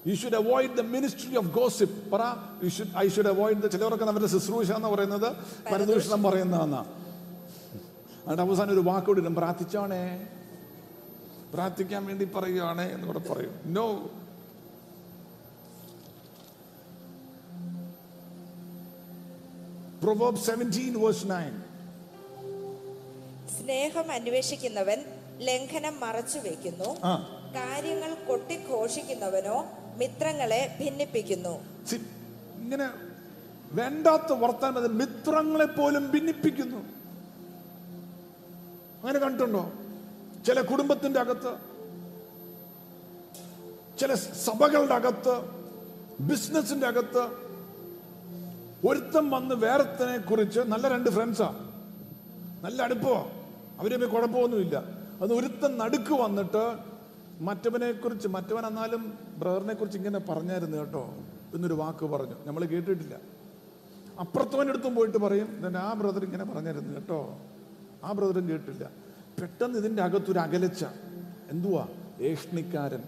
You should avoid the ministry of gossip പറ you should I should avoid the ചിലവരൊക്കെ അവരുടെ ശുശ്രൂഷ എന്ന് പറയുന്നത് പരദൂഷണം. പറയുന്നതെന്നാ എന്നിട്ട് അവസാനം ഒരു വാക്കോട് ഇടും. പ്രാർത്ഥിച്ചോണേ? പ്രാർത്ഥിക്കാൻ വേണ്ടി പറയുകയാണേ എന്ന് കൂടെ പറയും. No proverb 17 verse 9. സ്നേഹം അന്വേഷിക്കുന്നവൻ ലംഘനം മറച്ചു വെക്കുന്നു. കാര്യങ്ങൾ കൊട്ടിഘോഷിക്കുന്നവനോ മിത്രങ്ങളെ ഭിന്നിപ്പിക്കുന്നു. ഇങ്ങനെ വേണ്ടാത്ത വർത്താനം അത് മിത്രങ്ങളെ പോലും ഭിന്നിപ്പിക്കുന്നു. അങ്ങനെ കണ്ടിട്ടുണ്ടോ? ചില കുടുംബത്തിന്റെ അകത്ത് ചില സഭകളുടെ അകത്ത് ബിസിനസിന്റെ അകത്ത് ഒരുത്തം വന്ന് വേറെത്തിനെ കുറിച്ച് നല്ല രണ്ട് ഫ്രണ്ട്സാ നല്ല അടുപ്പോ അവരെ കുഴപ്പമൊന്നുമില്ല. അത് ഒരുത്തം നടുക്ക് വന്നിട്ട് മറ്റവനെ കുറിച്ച് മറ്റവൻ എന്നാലും ബ്രദറിനെ കുറിച്ച് ഇങ്ങനെ പറഞ്ഞായിരുന്നു കേട്ടോ എന്നൊരു വാക്ക് പറഞ്ഞു. നമ്മൾ കേട്ടിട്ടില്ല. അപ്പുറത്തവന്റെ അടുത്തും പോയിട്ട് പറയും "ദേ ആ ബ്രദർ ഇങ്ങനെ പറഞ്ഞായിരുന്നു കേട്ടോ? ആ ബ്രദറും കേട്ടില്ല. പെട്ടെന്ന് ഇതിന്റെ അകത്തൊരു അകലച്ച. എന്തുവാ? ഏഷ്ണിക്കാരൻ.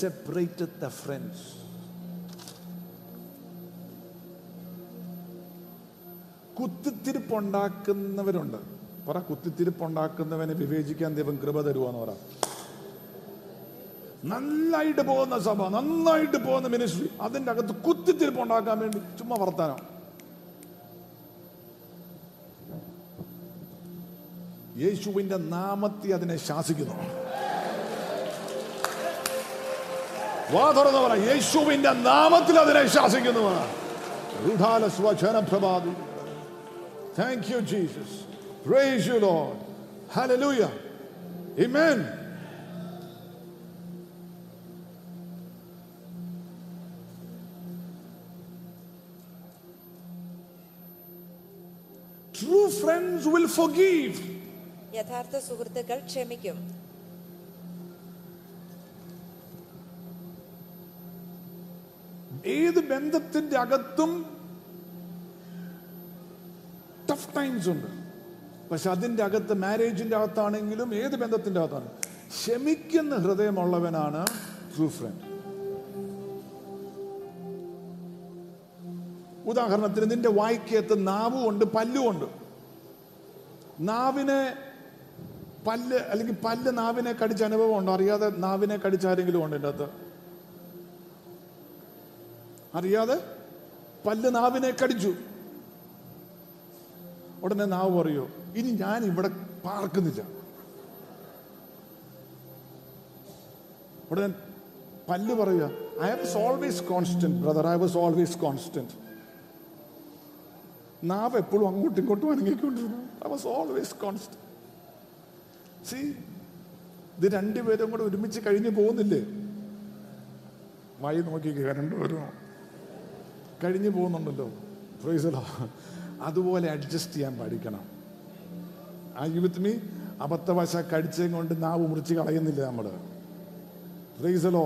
സെപ്പറേറ്റഡ് ദ ഫ്രണ്ട്സ് കുത്തിത്തിരിപ്പുണ്ടാക്കുന്നവരുണ്ട്. പറ കുത്തിത്തിരിപ്പുണ്ടാക്കുന്നവനെ വിവേചിക്കാൻ ദൈവം കൃപ തരുവാന്ന് പറ. നന്നായിട്ട് പോകുന്ന സഭ നന്നായിട്ട് പോകുന്ന മിനിസ്ട്രി അതിന്റെ അകത്ത് കുത്തിരിപ്പുണ്ടാക്കാൻ വേണ്ടി ചുമ്മാ വർത്താനം. യേശുവിന്റെ നാമത്തെ അതിനെ ശാസിക്കുന്നു വാ തുറന്ന് പറ യേശുവിന്റെ നാമത്തിൽ അതിനെ ശാസിക്കുന്നു പറ രുഢാല സ്വചന പ്രഭാതി Thank you, Jesus. Praise you, Lord. Hallelujah. Amen. True friends will forgive. യഥാർത്ഥ സുഹൃത്തുക്കൾ ക്ഷമിക്കും. ഏത് ബന്ധത്തിന്റെ അകത്തും ടഫ് ടൈംസ് ഉണ്ട്. പക്ഷെ അതിന്റെ അകത്ത് മാരേജിന്റെ അകത്താണെങ്കിലും ഏത് ബന്ധത്തിന്റെ അകത്താണ്? ക്ഷമിക്കുന്ന ഹൃദയമുള്ളവനാണ് ട്രൂ ഫ്രണ്ട് ഉദാഹരണത്തിന് നിന്റെ വായിക്കകത്ത് നാവുമുണ്ട് പല്ലുമുണ്ട്. നാവിനെ പല്ല് അല്ലെങ്കിൽ പല്ല് നാവിനെ കടിച്ച അനുഭവം ഉണ്ടോ? അറിയാതെ നാവിനെ കടിച്ച ആരെങ്കിലും ഉണ്ടോ എന്റെ അകത്ത്? അറിയാതെ? പല്ല് നാവിനെ കടിച്ചു ഉടനെ നാവ് പറയോ ഇനി ഞാൻ ഇവിടെ പാർക്കുന്നില്ല. ഉടനെ പല്ല് പറയുക I was always constant brother I was always constant നാവ് എപ്പോഴും അങ്ങോട്ടും ഇങ്ങോട്ടും അനങ്ങിക്കൊണ്ടിരുന്നു. I was always constant see ഇത് രണ്ടുപേരും കൂടെ ഒരുമിച്ച് കഴിഞ്ഞു പോകുന്നില്ലേ? വായി നോക്കി കരണ്ട് വരുമോ കഴിഞ്ഞു പോകുന്നുണ്ടല്ലോ. ഫ്രൈസലോ അതുപോലെ അഡ്ജസ്റ്റ് ചെയ്യാൻ പഠിക്കണം. ആ വിത്ത് മീ അബദ്ധവശ കടിച്ചതും കൊണ്ട് നാവ് മുറിച്ച് കളയുന്നില്ല നമ്മൾ ഫ്രൈസലോ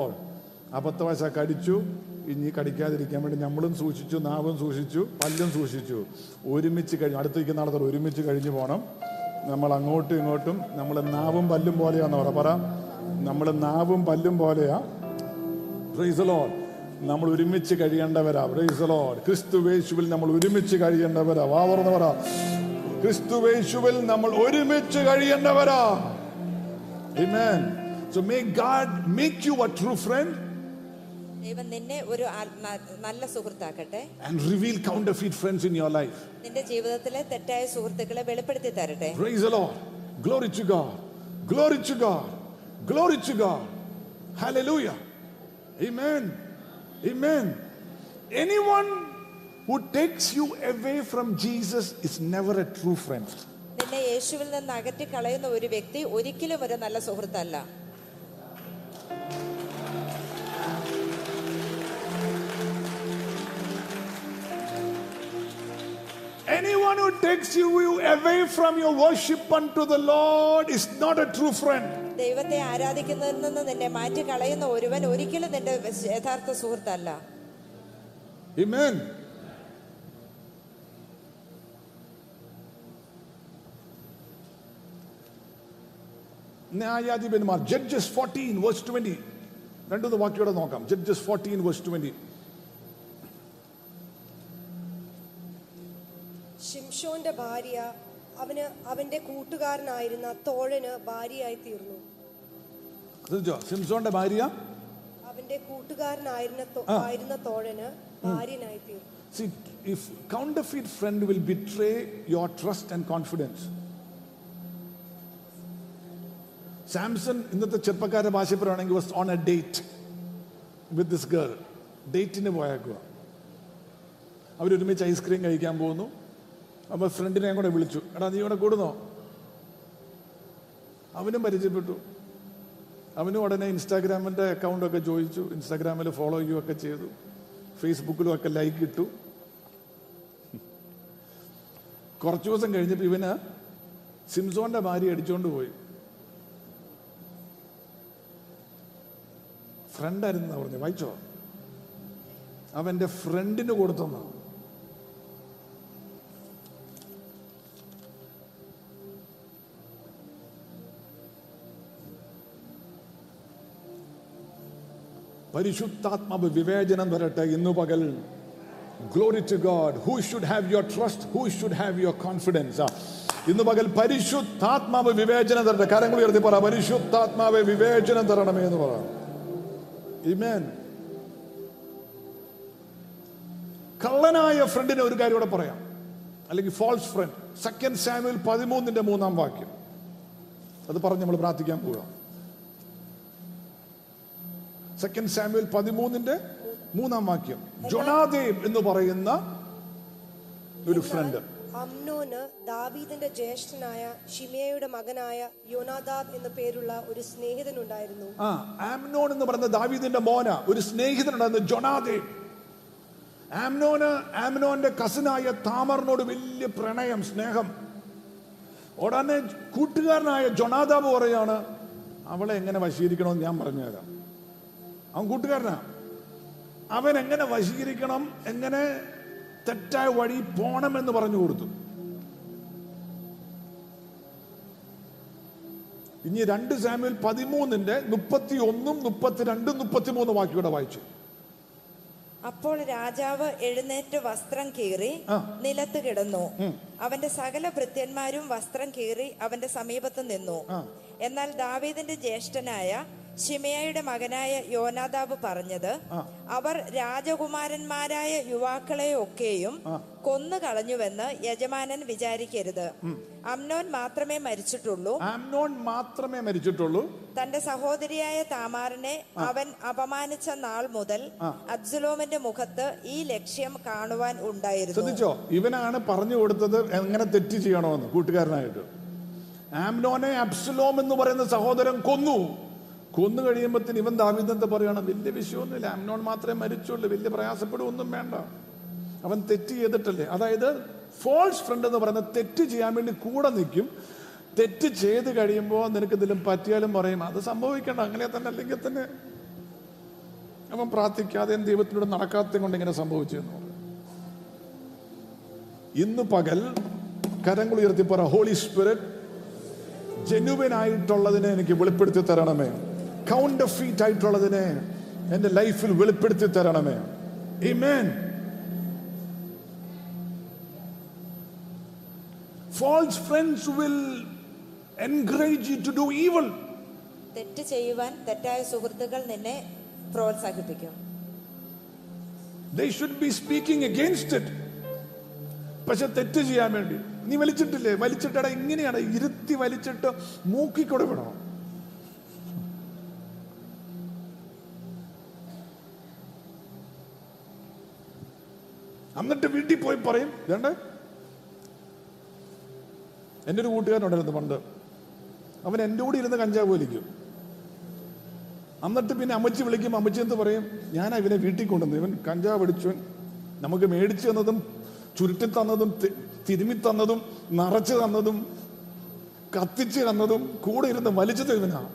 അബദ്ധവശ കടിച്ചു ഇനി കടിക്കാതിരിക്കാൻ വേണ്ടി നമ്മളും സൂക്ഷിച്ചു നാവും സൂക്ഷിച്ചു പല്ലും സൂക്ഷിച്ചു. ഒരുമിച്ച് കഴിഞ്ഞു അടുത്തിരിക്കുന്ന ആൾക്കാർ ഒരുമിച്ച് കഴിഞ്ഞു പോകണം നമ്മൾ അങ്ങോട്ടും ഇങ്ങോട്ടും നമ്മൾ നാവും പല്ലും പോലെയാന്ന് പറ പറ. നമ്മൾ നാവും പല്ലും പോലെയാ. റീസലോൺ നമ്മൾ ഒരുമിച്ച് കഴിയേണ്ടവരാ. പ്രൈസലോ ക്രിസ്തുവേശുവിൽ നമ്മൾ ഒരുമിച്ച് കഴിയേണ്ടവരാ. വാവർന്ന് പറ. ക്രിസ്തുവേശുവിൽ നമ്മൾ ഒരുമിച്ച് കഴിയേണ്ടവരാ. Amen. So may God make you a true friend. ദൈവം നിന്നെ ഒരു നല്ല സുഹൃത്താക്കട്ടെ and reveal counterfeit friends in your life. നിന്റെ ജീവിതത്തിലെ തെറ്റായ സുഹൃത്തുക്കളെ വെളിപ്പെടുത്തി തരട്ടെ Praise the Lord. Glory to God. Glory to God. Glory to God. Hallelujah. Amen. Amen. Anyone who takes you away from Jesus is never a true friend. നിന്നെ യേശുവിൽ നിന്ന് അകറ്റി കളയുന്ന ഒരു വ്യക്തി ഒരിക്കലും ഒരു നല്ല സുഹൃത്തല്ല Anyone who takes you away from your worship unto the Lord is not a true friend. ദൈവത്തെ ആരാധിക്കുന്നതിൽ നിന്ന് നിന്നെ മാറ്റി കളയുന്ന ഒരുവൻ ഒരിക്കലും നിന്റെ യഥാർത്ഥ സുഹൃത്തല്ല Amen. ന്യായാധിപന്മാർ ജഡ്ജസ് ഫോർട്ടീൻ വേഴ്സ് ട്വന്റി രണ്ടു വാക്യോടെ നോക്കാം ജഡ്ജസ് ഫോർട്ടീൻ വേഴ്സ് ട്വന്റി ഷിംഷോന്റെ ഭാര്യ അവന് അവന്റെ കൂട്ടുകാരനായിരുന്ന തോഴന് ഭാര്യയായി തീർന്നു. സിംസോന്റെ ഭാര്യ? അവന്റെ കൂട്ടുകാരനായിരുന്ന. ആയിരുന്ന തോഴന് ഭാര്യനായി തീർന്നു. See, if counterfeit friend will betray your trust and confidence. Samson ഇന്നത്തെ ചെറുപ്പക്കാരുടെ ഭാഷ പറയുകയാണെങ്കിൽ was on a date with this girl ഡേറ്റിന് പോയേക്കുക അവരൊരുമിച്ച് ഐസ്ക്രീം കഴിക്കാൻ പോകുന്നു. അപ്പോൾ ഫ്രണ്ടിനെ കൂടെ വിളിച്ചു. എടാ നീ ഇവിടെ കൂടുന്നോ? അവനും പരിചയപ്പെട്ടു. അവനും ഉടനെ ഇൻസ്റ്റാഗ്രാമിന്റെ അക്കൗണ്ടൊക്കെ ചോദിച്ചു. ഇൻസ്റ്റാഗ്രാമിൽ ഫോളോ ചെയ്യുകയൊക്കെ ചെയ്തു. ഫേസ്ബുക്കിലും ഒക്കെ ലൈക്ക് ഇട്ടു. കുറച്ച് ദിവസം കഴിഞ്ഞപ്പോൾ ഇവന് സിംസോന്റെ ഭാര്യ അടിച്ചുകൊണ്ട് പോയി. ഫ്രണ്ടായിരുന്നു പറഞ്ഞു. വായിച്ചോ? അവന്റെ ഫ്രണ്ടിന് കൊടുത്തെന്ന് പരിശുദ്ധാത്മാവ് വിവേചനം വരട്ടെ ഇന്നു പകൽ. Glory to God who should have your trust who should have your confidence ഇന്ന് പകൽ പരിശുദ്ധാത്മാവ് വിവേചനം തരട്ടെ. കരങ്ങൾ ഉയർത്തി പറ പരിശുദ്ധാത്മാവെ വിവേചനം തരണമേ എന്ന് പറ. ഇമേൻ കള്ളനായ ഫ്രണ്ടിന് ഒരു കാര്യം കൂടെ പറയാം. അല്ലെങ്കിൽ ഫോൾസ് ഫ്രണ്ട് സെക്കൻഡ് സാമുവൽ പതിമൂന്നിന്റെ മൂന്നാം വാക്യം. അത് പറഞ്ഞ് നമ്മൾ പ്രാർത്ഥിക്കാൻ പോവുക സെക്കൻഡ് സാമുവൽ പതിമൂന്നിന്റെ മൂന്നാം വാക്യം. ജൊണാദേവ് എന്ന് പറയുന്ന ഒരു ഫ്രണ്ട് അമ്നോന് ദാവീദിന്റെ ജ്യേഷ്ഠനായ ഷിമയുടെ മകനായ യോനാദാബ് എന്ന പേരുള്ള ഒരു സ്നേഹിതനുണ്ടായിരുന്നു. ആ ആംനോൺ എന്ന് പറയുന്ന ദാവീദിന്റെ മോന ഒരു സ്നേഹിതൻ ഉണ്ടായിരുന്നു ജൊണാദേവ് ആംനോന് ആംനോന്റെ കസിനായ താമറിനോട് വലിയ പ്രണയം സ്നേഹം. ഉടനെ കൂട്ടുകാരനായ ജൊണാദാബ് പറയാണ് അവളെ എങ്ങനെ വശീകരിക്കണമെന്ന് ഞാൻ പറഞ്ഞുതരാം. അവൻ കൂട്ടുകാരനാ. അവൻ എങ്ങനെ വശീകരിക്കണം എങ്ങനെ തെറ്റായ വഴി പോണം എന്ന് പറഞ്ഞു കൊടുത്തു. ഇനി രണ്ട് സാമ്യൽ പതിമൂന്നിന്റെ മുപ്പത്തി ഒന്നും മുപ്പത്തിരണ്ടും മുപ്പത്തിമൂന്ന് വാക്യൂടെ വായിച്ചു. അപ്പോൾ രാജാവ് എഴുന്നേറ്റ് വസ്ത്രം കീറി. നിലത്ത് കിടന്നു. അവന്റെ സകല ഭൃത്യന്മാരും വസ്ത്രം കീറി അവന്റെ സമീപത്ത് നിന്നു. എന്നാൽ ദാവീദിന്റെ ജ്യേഷ്ഠനായ ഷിമയയുടെ മകനായ യോനാദാബ് പറഞ്ഞത് അവർ രാജകുമാരന്മാരായ യുവാക്കളെ ഒക്കെയും കൊന്നു കളഞ്ഞുവെന്ന് യജമാനൻ വിചാരിക്കരുത്. അമ്നോൻ മാത്രമേ മരിച്ചിട്ടുള്ളൂ. അമ്നോൻ മാത്രമേ മരിച്ചിട്ടുള്ളൂ. തന്റെ സഹോദരിയായ താമാറിനെ അവൻ അപമാനിച്ച നാൾ മുതൽ അബ്സുലോമിന്റെ മുഖത്ത് ഈ ലക്ഷ്യം കാണുവാൻ ഉണ്ടായിരുന്നു. ശ്രദ്ധിച്ചോ? ഇവനാണ് പറഞ്ഞു കൊടുത്തത് എങ്ങനെ തെറ്റ് ചെയ്യണമെന്ന് കൂട്ടുകാരനായിട്ട്. ആംനോനെ അബ്സുലോം എന്ന് പറയുന്ന സഹോദരൻ കൊന്നു. കൊന്നു കഴിയുമ്പത്തിന് ഇവൻ ദാവിദന്ത പറയണം വലിയ വിഷയമൊന്നുമില്ല. അമ്നോൺ മാത്രമേ മരിച്ചുള്ളൂ. വലിയ പ്രയാസപ്പെടുകയൊന്നും വേണ്ട. അവൻ തെറ്റ് ചെയ്തിട്ടല്ലേ? അതായത് ഫോൾസ് ഫ്രണ്ട് എന്ന് പറയുന്നത് തെറ്റ് ചെയ്യാൻ വേണ്ടി കൂടെ നിൽക്കും. തെറ്റ് ചെയ്ത് കഴിയുമ്പോൾ നിനക്ക് എന്തെങ്കിലും പറ്റിയാലും പറയും. അത് സംഭവിക്കണ്ട. അങ്ങനെ തന്നെ അല്ലെങ്കിൽ തന്നെ. അവൻ പ്രാർത്ഥിക്കാതെ ദൈവത്തിനോട് നടക്കാത്തതും കൊണ്ട് ഇങ്ങനെ സംഭവിച്ചു എന്ന് ഇന്ന് പകൽ കരങ്ങൾ ഉയർത്തി പറ ഹോളി സ്പിരിറ്റ് ജെനുവിൻ ആയിട്ടുള്ളതിനെ എനിക്ക് വെളിപ്പെടുത്തി തരണമേ. കൗണ്ടർ ഫീറ്റ് ആയിട്ടുള്ളതിനെ എന്റെ ലൈഫിൽ വെളിപ്പെടുത്തി തരണമേ. Many false friends will encourage you to do evil തെറ്റ് ചെയ്യുവാൻ തെറ്റായ സുഹൃത്തുക്കൾ നിന്നെ പ്രോത്സാഹിപ്പിക്കും. They should be speaking against it. പക്ഷെ തെറ്റ് ചെയ്യാൻ വേണ്ടി. നീ വലിച്ചിട്ടില്ലേ? വലിച്ചിട്ടട ഇങ്ങനെയാണ്. ഇരുത്തി വലിച്ചിട്ട് മൂക്കിക്കൂടെ എന്നിട്ട് വീട്ടിൽ പോയി പറയും വേണ്ട? എന്റെ ഒരു കൂട്ടുകാരനുണ്ടായിരുന്നു പണ്ട്. അവൻ എന്റെ കൂടെ ഇരുന്ന് കഞ്ചാവ് വലിക്കും. എന്നിട്ട് പിന്നെ അമ്മച്ചി വിളിക്കും അമ്മച്ചി എന്ന് പറയും? ഞാൻ ഇവനെ വീട്ടിൽ കൊണ്ടുവന്നു ഇവൻ കഞ്ചാവ് അടിച്ചവൻ നമുക്ക് മേടിച്ചു തന്നതും ചുരുട്ടി തന്നതും തിരുമി തന്നതും നിറച്ച് തന്നതും കത്തിച്ച് തന്നതും കൂടെ ഇരുന്ന് വലിച്ചത് ഇവനാണ്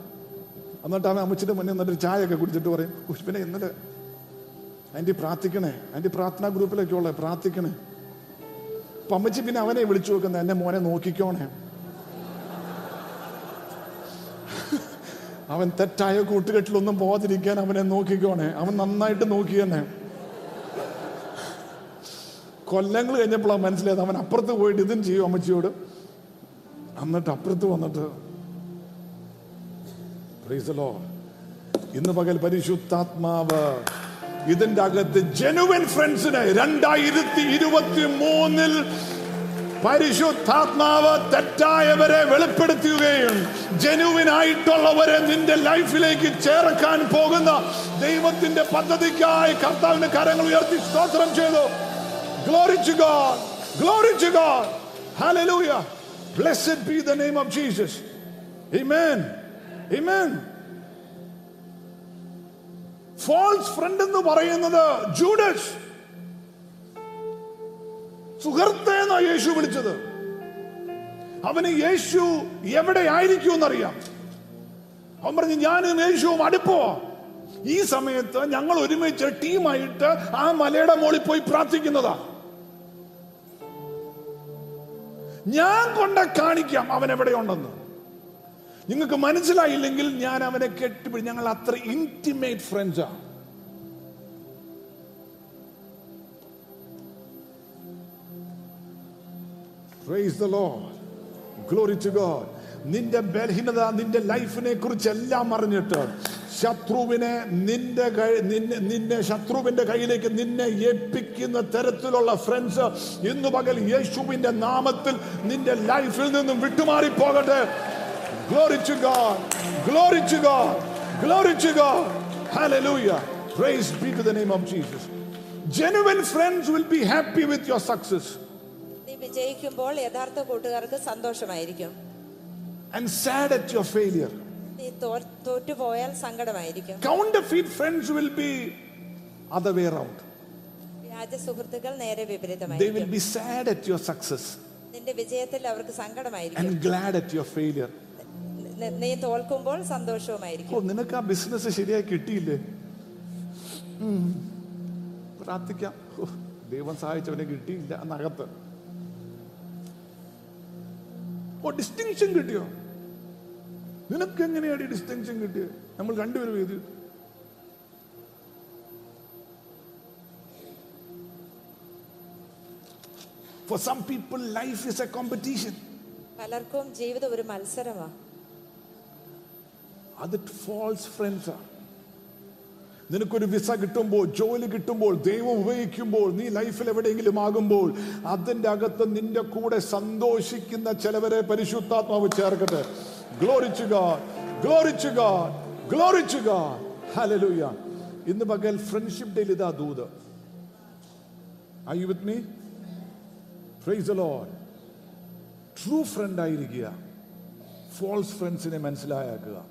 എന്നിട്ട് അവൻ അമ്മച്ചിന്റെ മുന്നിൽ നിന്നിട്ട് ചായ ഒക്കെ കുടിച്ചിട്ട് പറയും പുഷ്പിനെ ഇന്നലെ ആന്റി പ്രാർത്ഥിക്കണേ. ആന്റി പ്രാർത്ഥനാ ഗ്രൂപ്പിലൊക്കെ ഉള്ളേ പ്രാർത്ഥിക്കണേ. പമ്മച്ചി പിന്നെ അവനെ വിളിച്ചു നോക്കുന്നത് എന്നെ മോനെ നോക്കിക്കോണേ. അവൻ തെറ്റായ കൂട്ടുകെട്ടിലൊന്നും പോകാതിരിക്കാൻ അവനെ നോക്കിക്കോണേ. അവൻ നന്നായിട്ട് നോക്കി തന്നെ കൊല്ലങ്ങൾ കഴിഞ്ഞപ്പോഴാണ് മനസ്സിലായത് അവൻ അപ്പുറത്ത് പോയിട്ട് ഇതും ചെയ്യും അമ്മച്ചിയോട്. എന്നിട്ട് അപ്പുറത്ത് വന്നിട്ട്. ഇന്ന് പകൽ പരിശുദ്ധാത്മാവ് ഇതിന്റെ അകത്ത് ജനുവൻ ഫ്രണ്ട്സിനെ രണ്ടായിരത്തി ഇരുപത്തി മൂന്നിൽ പരിശുദ്ധാത്മാവ് തെറ്റായവരെ വെളിപ്പെടുത്തുകയും ജനുവിനായിട്ടുള്ളവരെ നിന്റെ ലൈഫിലേക്ക് ചേർക്കാൻ പോകുന്ന ദൈവത്തിന്റെ പദ്ധതിക്കായി കർത്താവിന്റെ കരങ്ങൾ ഉയർത്തി സ്തോത്രം ചെയ്തു to God. Glory to God. Hallelujah. Blessed be the name of Jesus. False friend എന്ന് പറയുന്നത് ജൂഡസ് സുഹൃത്തെ എന്നാ യേശു വിളിച്ചത്? അവന് യേശു എവിടെ ആയിരിക്കും എന്നറിയാം. അവൻ പറഞ്ഞു ഞാനും യേശുവും അടുപ്പോ ഈ സമയത്ത് ഞങ്ങൾ ഒരുമിച്ച് ടീമായിട്ട് ആ മലയുടെ മുകളിൽ പോയി പ്രാർത്ഥിക്കുന്നതാ. ഞാൻ കൊണ്ട കാണിക്കാം അവൻ എവിടെയുണ്ടെന്ന് നിങ്ങൾക്ക് മനസ്സിലായില്ലെങ്കിൽ ഞാൻ അവനെ കെട്ടിപ്പിടി. ഞങ്ങൾ അത്ര ഇന്റിമേറ്റ് ഫ്രണ്ട്സാണ്. നിന്റെ ബലഹീനത നിന്റെ ലൈഫിനെ കുറിച്ച് എല്ലാം അറിഞ്ഞിട്ട് ശത്രുവിനെ നിന്റെ നിന്നെ ശത്രുവിന്റെ കയ്യിലേക്ക് നിന്നെ ഏൽപ്പിക്കുന്ന തരത്തിലുള്ള ഫ്രണ്ട്സ് ഇന്ന് പകൽ യേശുവിന്റെ നാമത്തിൽ നിന്റെ ലൈഫിൽ നിന്നും വിട്ടുമാറി പോകട്ടെ Glory to God. Glory to God. Glory to God. Hallelujah. Praise be to the name of Jesus. Genuine friends will be happy with your success നീ വിജയിക്കുമ്പോൾ യഥാർത്ഥ കൂട്ടുകാർക്ക് സന്തോഷമായിരിക്കും and sad at your failure. നീ തോ- തോറ്റുപോയാൽ സങ്കടമായിരിക്കും Counterfeit friends will be other way around. വ്യാജ സുഹൃത്തുക്കൾ നേരെ They will വിപരീതമായിരിക്കും be sad at your success നിന്റെ വിജയത്തിൽ അവർക്ക് സങ്കടമായിരിക്കും and glad at your failure. നി- തോൽക്കുമ്പോൾ ഓ സന്തോഷവുമായിരിക്കും നിനക്ക് ആ ബിസിനസ് ശരിയായി കിട്ടിയില്ലേ? പ്രാർത്ഥിക്കാം. ദൈവം സഹായിച്ചവനെ കിട്ടിയില്ല എന്നകത്ത്. ഓ ഡിസ്റ്റിങ്ഷൻ കിട്ടിയോ? നിനക്ക് എങ്ങനെയാണ് ഡിസ്റ്റിങ്ഷൻ കിട്ടിയത് നമ്മൾ രണ്ടുപേരും എഴുതി. For some people, life is a competition. പലർക്കും ജീവിതം ഒരു മത്സരമാണ് അത് ഫോൾസ് ഫ്രണ്ട്സ് നിനക്കൊരു വിസ കിട്ടുമ്പോൾ ജോലി കിട്ടുമ്പോൾ ദൈവം ഉപയോഗിക്കുമ്പോൾ നീ ലൈഫിൽ എവിടെയെങ്കിലും ആകുമ്പോൾ അതിന്റെ അകത്ത് നിന്റെ കൂടെ സന്തോഷിക്കുന്ന ചിലവരെ പരിശുദ്ധാത്മാവ് ചേർക്കട്ടെ. ഗ്ലോറിച്ചു ഗാഡ് ഗ്ലോറിച്ചു ഇന്ന് പകൽ ഫ്രണ്ട്ഷിപ്പ് ഡേയിൽ ഇതാ ദൂത്. I you with me praise true friend ആയിരിക്കുക. ഫോൾസ് ഫ്രണ്ട്സിനെ മനസ്സിലാക്കുക